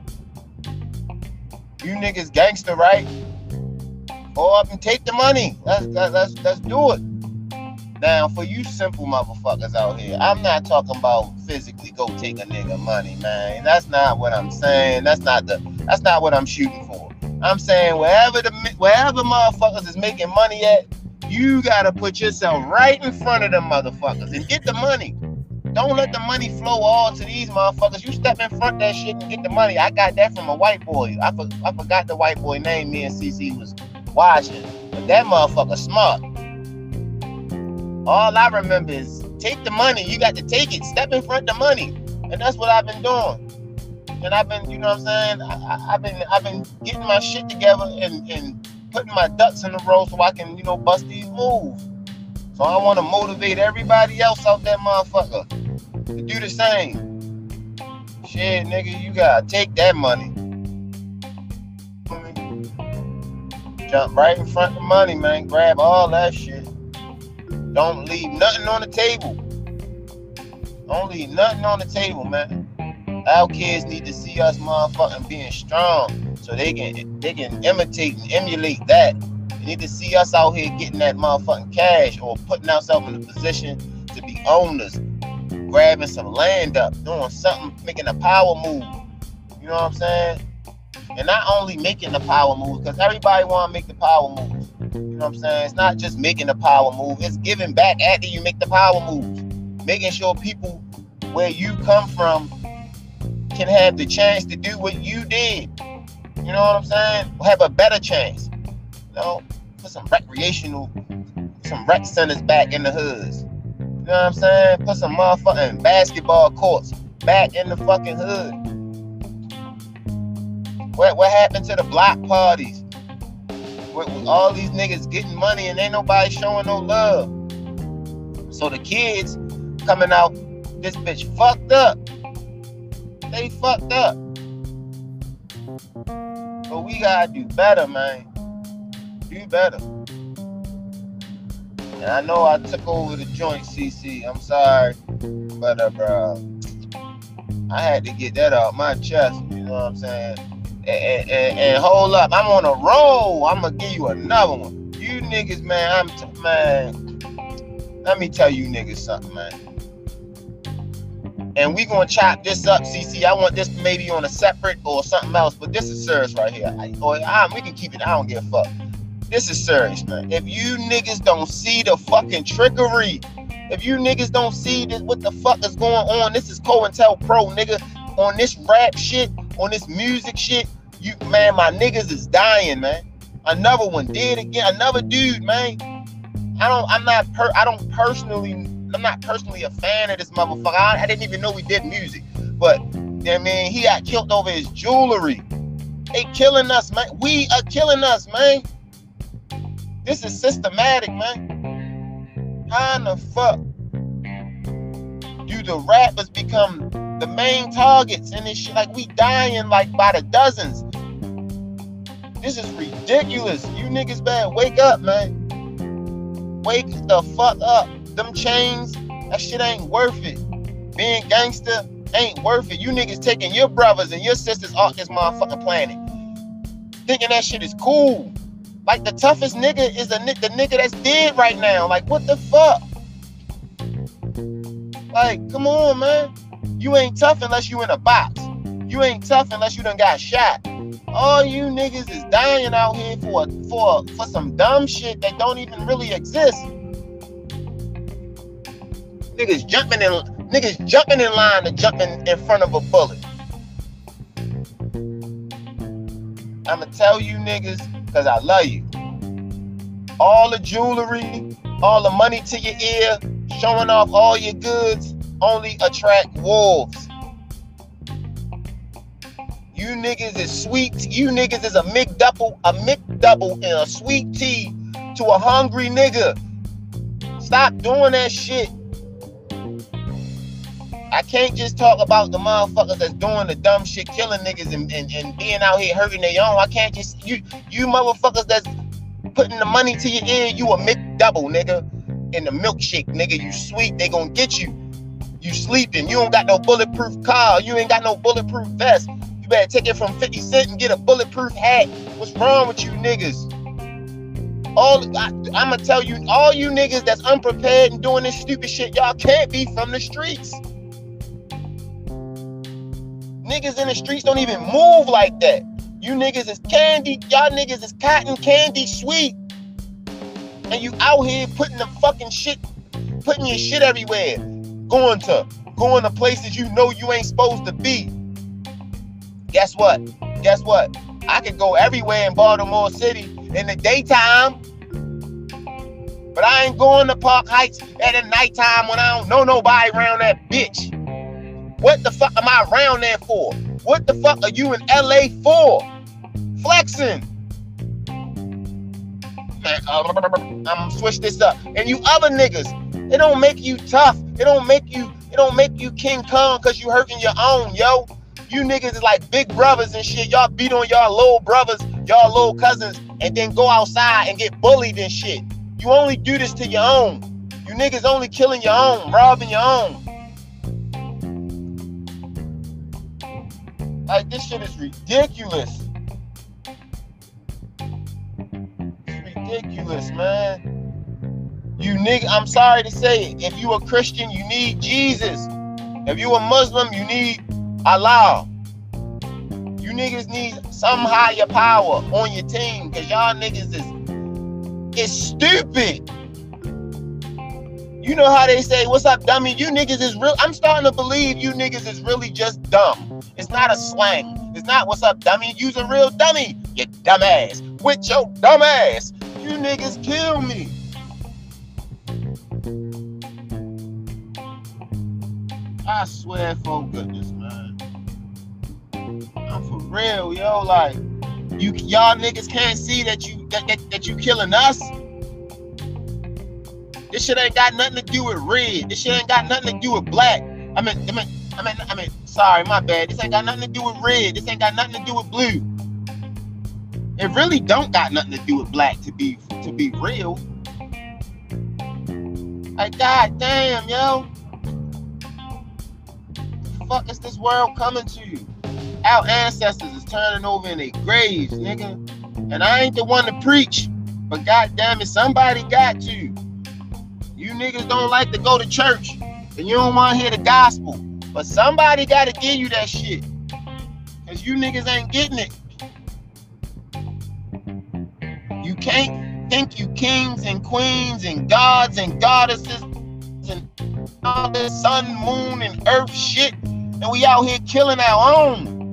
You niggas gangster, right? Go up and take the money. Let's let's let's do it. Now, for you simple motherfuckers out here, I'm not talking about physically go take a nigga money, man. That's not what I'm saying. That's not the that's not what I'm shooting for. I'm saying wherever the wherever motherfuckers is making money at, you gotta put yourself right in front of them motherfuckers and get the money. Don't let the money flow all to these motherfuckers. You step in front that shit and get the money. I got that from a white boy. I, for, I forgot the white boy name me and Cece was watching. But that motherfucker smart. All I remember is take the money. You got to take it. Step in front of the money. And that's what I've been doing. And I've been, you know what I'm saying? I, have been I've been getting my shit together and, and putting my ducks in a row so I can, you know, bust these moves. So I want to motivate everybody else out there, motherfucker, to do the same. Shit, nigga, you gotta take that money. Jump right in front of the money, man. Grab all that shit. Don't leave nothing on the table. Don't leave nothing on the table, man. Our kids need to see us motherfucking being strong so they can they can imitate and emulate that. They need to see us out here getting that motherfucking cash or putting ourselves in a position to be owners, grabbing some land up, doing something, making a power move. You know what I'm saying? And not only making the power moves, because everybody want to make the power moves. You know what I'm saying? It's not just making the power move, it's giving back after you make the power move. Making sure people where you come from can have the chance to do what you did. You know what I'm saying? Have a better chance. You know, put some recreational, some rec centers back in the hoods. You know what I'm saying? Put some motherfucking basketball courts back in the fucking hood. What what happened to the block parties? With, all these niggas getting money and ain't nobody showing no love. So the kids coming out, this bitch fucked up. They fucked up. But we gotta do better, man. Do better. And I know I took over the joint, Cece. I'm sorry, but uh, bro, I had to get that out my chest. You know what I'm saying? And, and, and, hold up, I'm on a roll. I'm gonna give you another one. You niggas, man, I'm t- man. Let me tell you niggas something, man. And we gonna chop this up, Cece. I want this maybe on a separate or something else, but this is serious right here. I, or I, we can keep it. I don't give a fuck. This is serious, man. If you niggas don't see the fucking trickery, if you niggas don't see this, what the fuck is going on? This is COINTELPRO, nigga. On this rap shit, on this music shit, you man, my niggas is dying, man. Another one did again. Another dude, man. I don't. I'm not. Per, I don't personally. I'm not personally a fan of this motherfucker. I, I didn't even know he did music, but I mean, he got killed over his jewelry. They killing us, man. We are killing us, man. This is systematic, man. How the fuck do the rappers become the main targets and this shit. Like we dying like by the dozens. This is ridiculous. You niggas better wake up, man. Wake the fuck up. Them chains, that shit ain't worth it. Being gangster ain't worth it. You niggas taking your brothers and your sisters off this motherfucking planet. Thinking that shit is cool. Like the toughest nigga is the, the nigga that's dead right now. Like what the fuck? Like, come on, man. You ain't tough unless you in a box. You ain't tough unless you done got shot. All you niggas is dying out here for for for some dumb shit that don't even really exist. Niggas jumping in niggas jumping in line to jumping in front of a bullet. I'ma tell you niggas because I love you. All the jewelry, all the money to your ear, showing off all your goods only attract wolves. You niggas is sweet. You niggas is a McDouble, a McDouble and a sweet tea to a hungry nigga. Stop doing that shit. I can't just talk about the motherfuckers that's doing the dumb shit, killing niggas and, and, and being out here hurting their own. I can't just you you motherfuckers that's putting the money to your ear, you a McDouble, nigga. In the milkshake, nigga, you sweet, they gonna get you. You sleeping, you don't got no bulletproof car, you ain't got no bulletproof vest. You better take it from 50 Cent and get a bulletproof hat. What's wrong with you niggas? All I, I'm gonna tell you, all you niggas that's unprepared and doing this stupid shit, y'all can't be from the streets. Niggas in the streets don't even move like that. You niggas is candy, y'all niggas is cotton candy sweet. And you out here putting the fucking shit, putting your shit everywhere. Going to going to places you know you ain't supposed to be. Guess what? Guess what? I can go everywhere in Baltimore City in the daytime. But I ain't going to Park Heights at the nighttime when I don't know nobody around that bitch. What the fuck am I around there for? What the fuck are you in LA for? Flexing. Man, uh, I'm switch this up. And you other niggas, it don't make you tough. It don't make you, it don't make you King Kong because you hurting your own, yo. You niggas is like big brothers and shit. Y'all beat on y'all little brothers, y'all little cousins, and then go outside and get bullied and shit. You only do this to your own. You niggas only killing your own, robbing your own. Like this shit is ridiculous. It's ridiculous, man. You nigga, I'm sorry to say it. If you a Christian, you need Jesus. If you a Muslim, you need Allah. You niggas need some higher power on your team because y'all niggas is is stupid. You know how they say, What's up, dummy? You niggas is real. I'm starting to believe you niggas is really just dumb. It's not a slang. It's not what's up, dummy. You's a real dummy, you dumbass. With your dumbass. You niggas kill me. I swear for goodness, man. I'm for real, yo. Like, you y'all niggas can't see that you that, that, that you killing us. This shit ain't got nothing to do with red. This shit ain't got nothing to do with black. I mean, I mean, I mean, I mean, sorry, my bad. This ain't got nothing to do with red. This ain't got nothing to do with blue. It really don't got nothing to do with black to be to be real. Like, god damn, yo. Fuck is this world coming to? You? Our ancestors is turning over in their graves, nigga. And I ain't the one to preach, but god damn it, somebody got to. You niggas don't like to go to church and you don't want to hear the gospel. But somebody got to give you that shit. Because you niggas ain't getting it. You can't think you kings and queens and gods and goddesses and all this sun, moon, and earth shit. And we out here killing our own.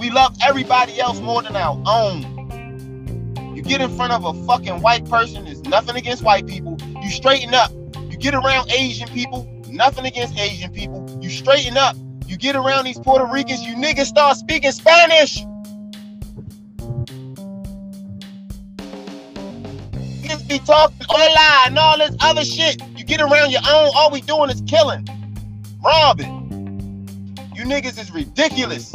We love everybody else more than our own. You get in front of a fucking white person, there's nothing against white people. You straighten up. You get around Asian people, nothing against Asian people. You straighten up. You get around these Puerto Ricans, you niggas start speaking Spanish. Niggas be talking hola and all this other shit. You get around your own, all we doing is killing, robbing. Niggas is ridiculous.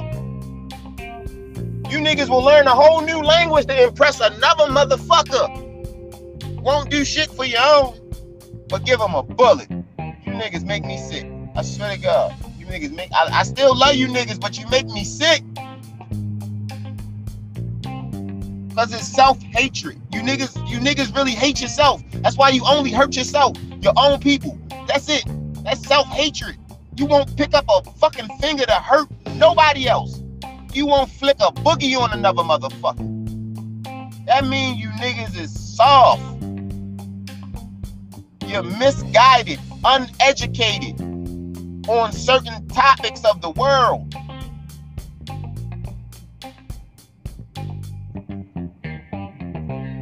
You niggas will learn a whole new language to impress another motherfucker. Won't do shit for your own, but give them a bullet. You niggas make me sick. I swear to God. You niggas make I, I still love you niggas, but you make me sick. Cause it's self-hatred. You niggas, you niggas really hate yourself. That's why you only hurt yourself, your own people. That's it. That's self-hatred. You won't pick up a fucking finger to hurt nobody else. You won't flick a boogie on another motherfucker. That means you niggas is soft. You're misguided, uneducated on certain topics of the world.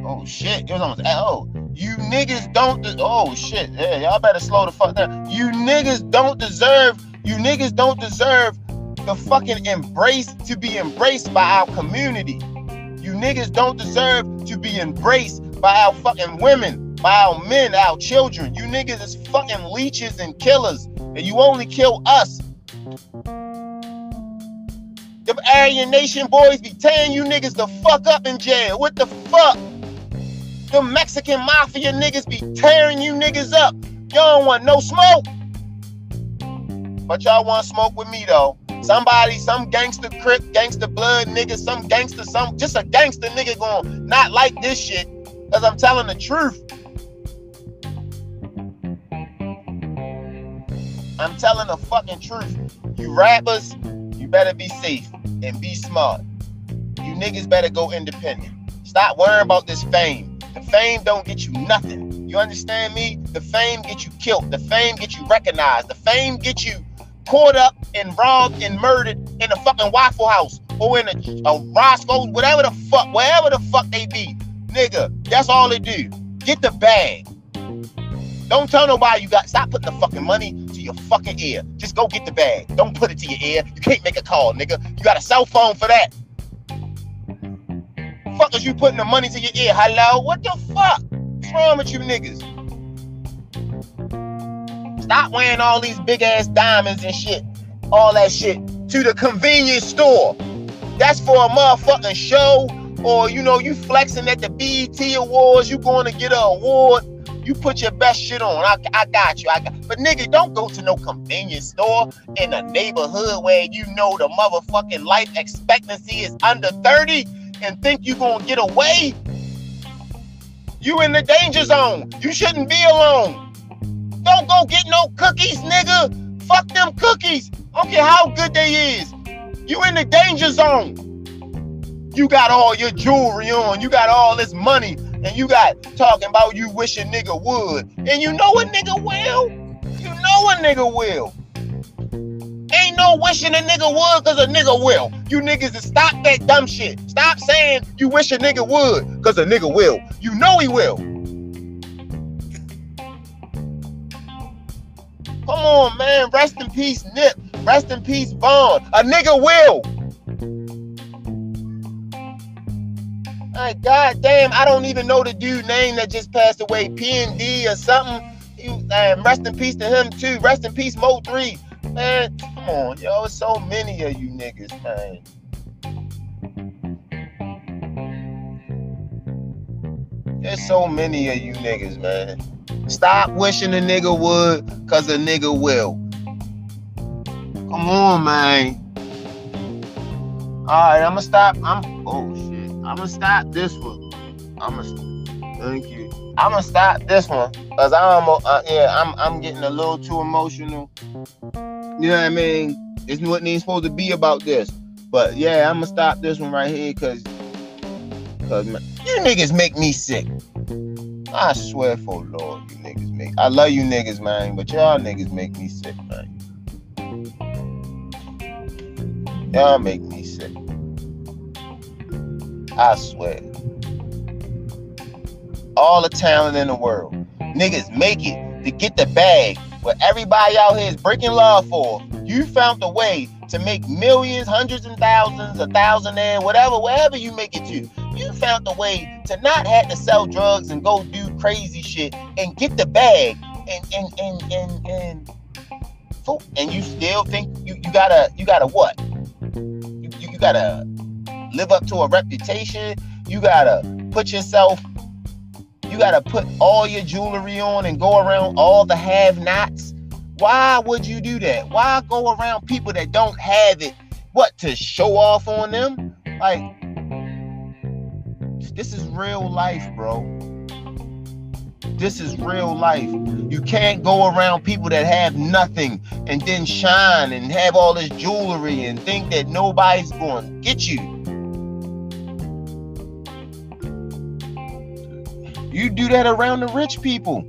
Oh shit, it was almost oh. You niggas don't de- oh shit. Yeah, y'all better slow the fuck down. You niggas don't deserve, you niggas don't deserve the fucking embrace to be embraced by our community. You niggas don't deserve to be embraced by our fucking women, by our men, our children. You niggas is fucking leeches and killers, and you only kill us. Them Aryan Nation boys be tearing you niggas the fuck up in jail. What the fuck? Them Mexican mafia niggas be tearing you niggas up. Y'all don't want no smoke. But y'all want smoke with me though. Somebody, some gangster crip, gangster blood nigga, some gangster, some just a gangster nigga going not like this shit. Cause I'm telling the truth. I'm telling the fucking truth. You rappers, you better be safe and be smart. You niggas better go independent. Stop worrying about this fame. The fame don't get you nothing. You understand me? The fame get you killed. The fame get you recognized. The fame get you caught up and robbed and murdered in a fucking Waffle House or in a, a Roscoe's, whatever the fuck, wherever the fuck they be. Nigga, that's all they do. Get the bag. Don't tell nobody you got. Stop putting the fucking money to your fucking ear. Just go get the bag. Don't put it to your ear. You can't make a call, nigga. You got a cell phone for that. Fuck is you putting the money to your ear? Hello? What the fuck? What's wrong with you niggas? Stop wearing all these big ass diamonds and shit. All that shit to the convenience store. That's for a motherfucking show. Or you know, you flexing at the BET Awards, you going to get an award. You put your best shit on. I, I got you. I got but nigga, don't go to no convenience store in a neighborhood where you know the motherfucking life expectancy is under 30 and think you're gonna get away. You in the danger zone. You shouldn't be alone. Don't go get no cookies, nigga. Fuck them cookies. I don't care how good they is. You in the danger zone. You got all your jewelry on. You got all this money. and you got talking about you wish a nigga would, and you know a nigga will. You know a nigga will. Ain't no wishing a nigga would cause a nigga will. You niggas stop that dumb shit. Stop saying you wish a nigga would cause a nigga will. You know he will. Come on, man. Rest in peace, Nip. Rest in peace, Von. A nigga will. Like, god damn, I don't even know the dude name that just passed away, PND or something. He, um, rest in peace to him too. Rest in peace, Mo 3. Man, come on, yo. So many of you niggas, man. There's so many of you niggas, man. Stop wishing a nigga would, cause a nigga will. Come on, man. Alright, I'ma stop. I'm oh shit. I'ma stop this one. I'ma stop. thank you. I'ma stop this one. Cause I'm uh, yeah, I'm I'm getting a little too emotional. You know what I mean? It's wasn't even supposed to be about this. But yeah, I'm gonna stop this one right here because cause you niggas make me sick. I swear for Lord, you niggas make. I love you niggas, man, but y'all niggas make me sick, man. Y'all make me sick. I swear. All the talent in the world. Niggas make it to get the bag. What everybody out here is breaking law for. You found a way to make millions, hundreds and thousands, a thousand and whatever, wherever you make it to. You found a way to not have to sell drugs and go do crazy shit and get the bag and and and and and, and you still think you, you gotta you gotta what? You, you, gotta live up to a reputation. You gotta put yourself, you gotta put all your jewelry on and go around all the have-nots. Why would you do that? Why go around people that don't have it? What to show off on them? Like this is real life, bro. This is real life. You can't go around people that have nothing and then shine and have all this jewelry and think that nobody's going to get you. You do that around the rich people.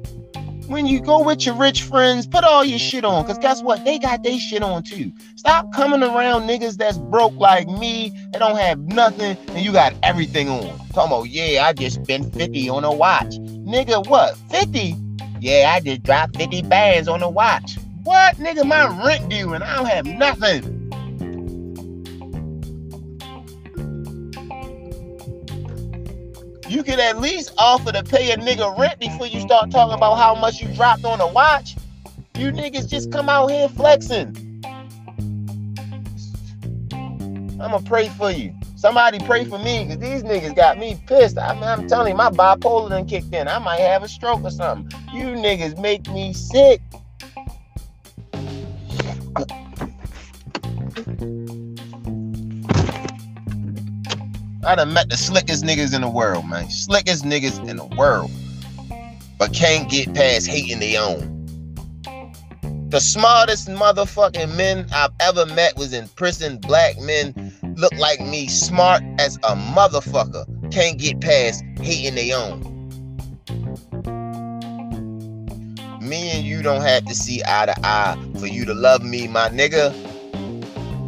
When you go with your rich friends, put all your shit on. Because guess what? They got their shit on too. Stop coming around niggas that's broke like me They don't have nothing and you got everything on. Talking about, yeah, I just spent 50 on a watch. Nigga, what? 50? Yeah, I just dropped 50 bands on a watch. What? Nigga, my rent due and I don't have nothing. You can at least offer to pay a nigga rent before you start talking about how much you dropped on a watch. You niggas just come out here flexing. I'ma pray for you. Somebody pray for me because these niggas got me pissed. I I'm telling you, my bipolar done kicked in. I might have a stroke or something. You niggas make me sick. I done met the slickest niggas in the world, man. Slickest niggas in the world. But can't get past hating their own. The smartest motherfucking men I've ever met was in prison. Black men look like me, smart as a motherfucker. Can't get past hating their own. Me and you don't have to see eye to eye for you to love me, my nigga.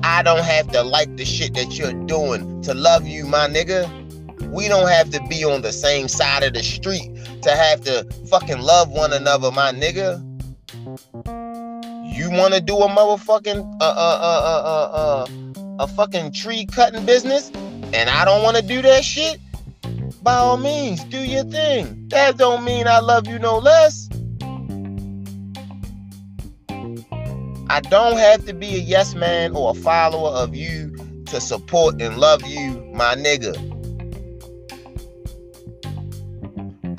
I don't have to like the shit that you're doing to love you, my nigga. We don't have to be on the same side of the street to have to fucking love one another, my nigga. You want to do a motherfucking uh, uh uh uh uh uh a fucking tree cutting business, and I don't want to do that shit. By all means, do your thing. That don't mean I love you no less. I don't have to be a yes man or a follower of you to support and love you, my nigga.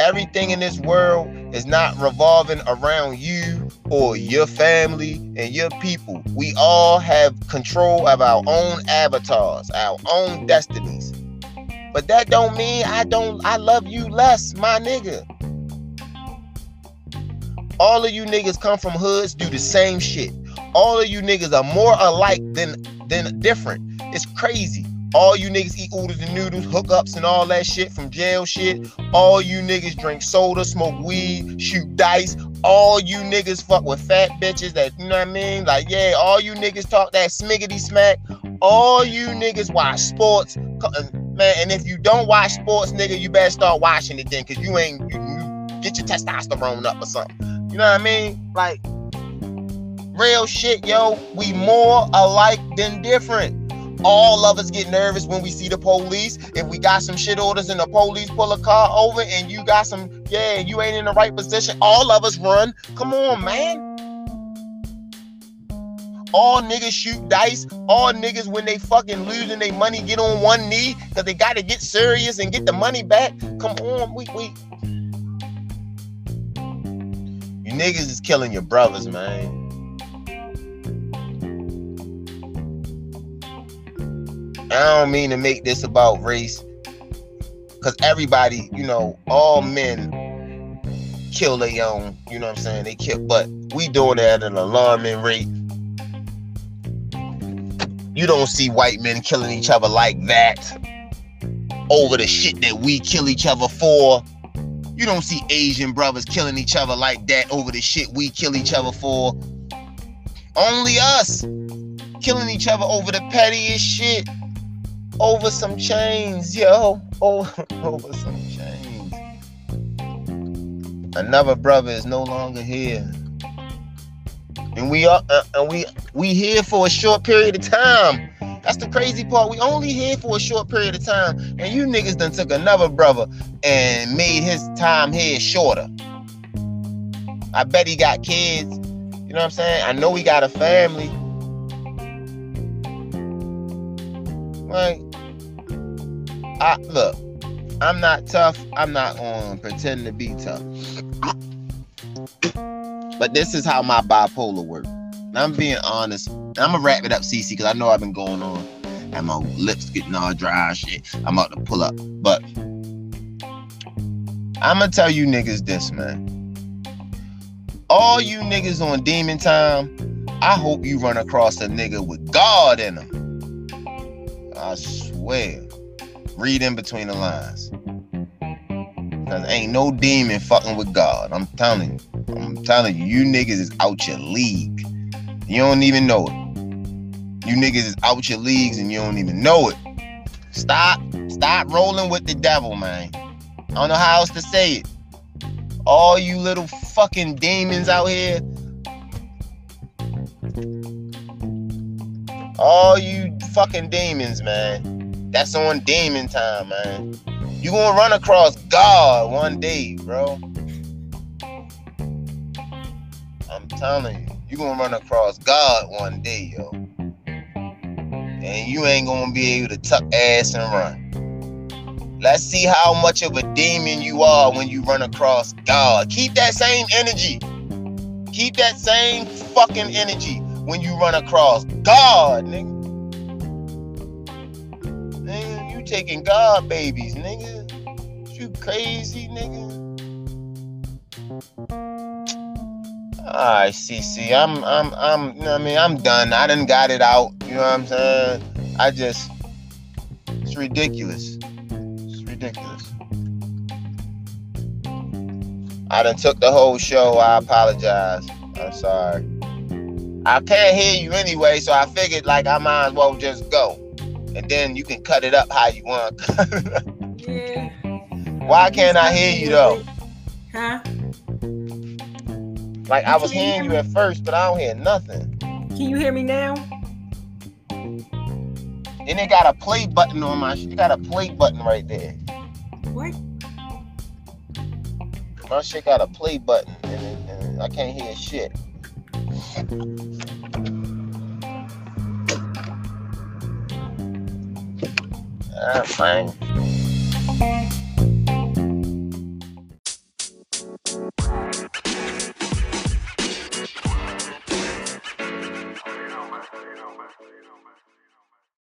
Everything in this world is not revolving around you or your family and your people. We all have control of our own avatars, our own destinies. But that don't mean I don't I love you less, my nigga. All of you niggas come from hoods, do the same shit all of you niggas are more alike than than different. It's crazy. All you niggas eat oodles and noodles, hookups and all that shit from jail shit. All you niggas drink soda, smoke weed, shoot dice. All you niggas fuck with fat bitches that, you know what I mean? Like, yeah, all you niggas talk that smiggity smack. All you niggas watch sports. Man, and if you don't watch sports, nigga, you better start watching it then, cause you ain't you, you get your testosterone up or something. You know what I mean? Like real shit, yo. We more alike than different. All of us get nervous when we see the police. If we got some shit orders and the police pull a car over and you got some, yeah, you ain't in the right position, all of us run. Come on, man. All niggas shoot dice. All niggas, when they fucking losing their money, get on one knee because they got to get serious and get the money back. Come on, we, we. You niggas is killing your brothers, man. I don't mean to make this about race because everybody, you know, all men kill their own, you know what I'm saying? They kill, but we doing it at an alarming rate. You don't see white men killing each other like that over the shit that we kill each other for. You don't see Asian brothers killing each other like that over the shit we kill each other for. Only us killing each other over the pettiest shit over some chains, yo. Over, over some chains. Another brother is no longer here. And we are uh, and we we here for a short period of time. That's the crazy part. We only here for a short period of time. And you niggas done took another brother and made his time here shorter. I bet he got kids. You know what I'm saying? I know he got a family. Like, I look, I'm not tough. I'm not um, on pretend to be tough. But this is how my bipolar works. I'm being honest. I'm gonna wrap it up, Cece, because I know I've been going on and my lips getting all dry shit. I'm about to pull up. But I'm gonna tell you niggas this, man. All you niggas on demon time, I hope you run across a nigga with God in him. I swear. Read in between the lines. Cause ain't no demon fucking with God. I'm telling you. I'm telling you, you niggas is out your league. You don't even know it. You niggas is out your leagues and you don't even know it. Stop, stop rolling with the devil, man. I don't know how else to say it. All you little fucking demons out here. All you fucking demons, man. That's on demon time, man. You gonna run across God one day, bro. I'm telling you, you gonna run across God one day, yo. And you ain't gonna be able to tuck ass and run. Let's see how much of a demon you are when you run across God. Keep that same energy. Keep that same fucking energy when you run across God, nigga. Taking God babies, nigga. You crazy, nigga. Alright, Cece. I'm I'm I'm you know what I mean I'm done. I done got it out. You know what I'm saying? I just it's ridiculous. It's ridiculous. I done took the whole show. I apologize. I'm sorry. I can't hear you anyway, so I figured like I might as well just go. And then you can cut it up how you want. Yeah. Why can't I hear you though? Huh? Like I was hearing you at first, but I don't hear nothing. Can you hear me now? And it got a play button on my shit. It got a play button right there. What? My shit got a play button, and, it, and I can't hear shit. Ah, fine.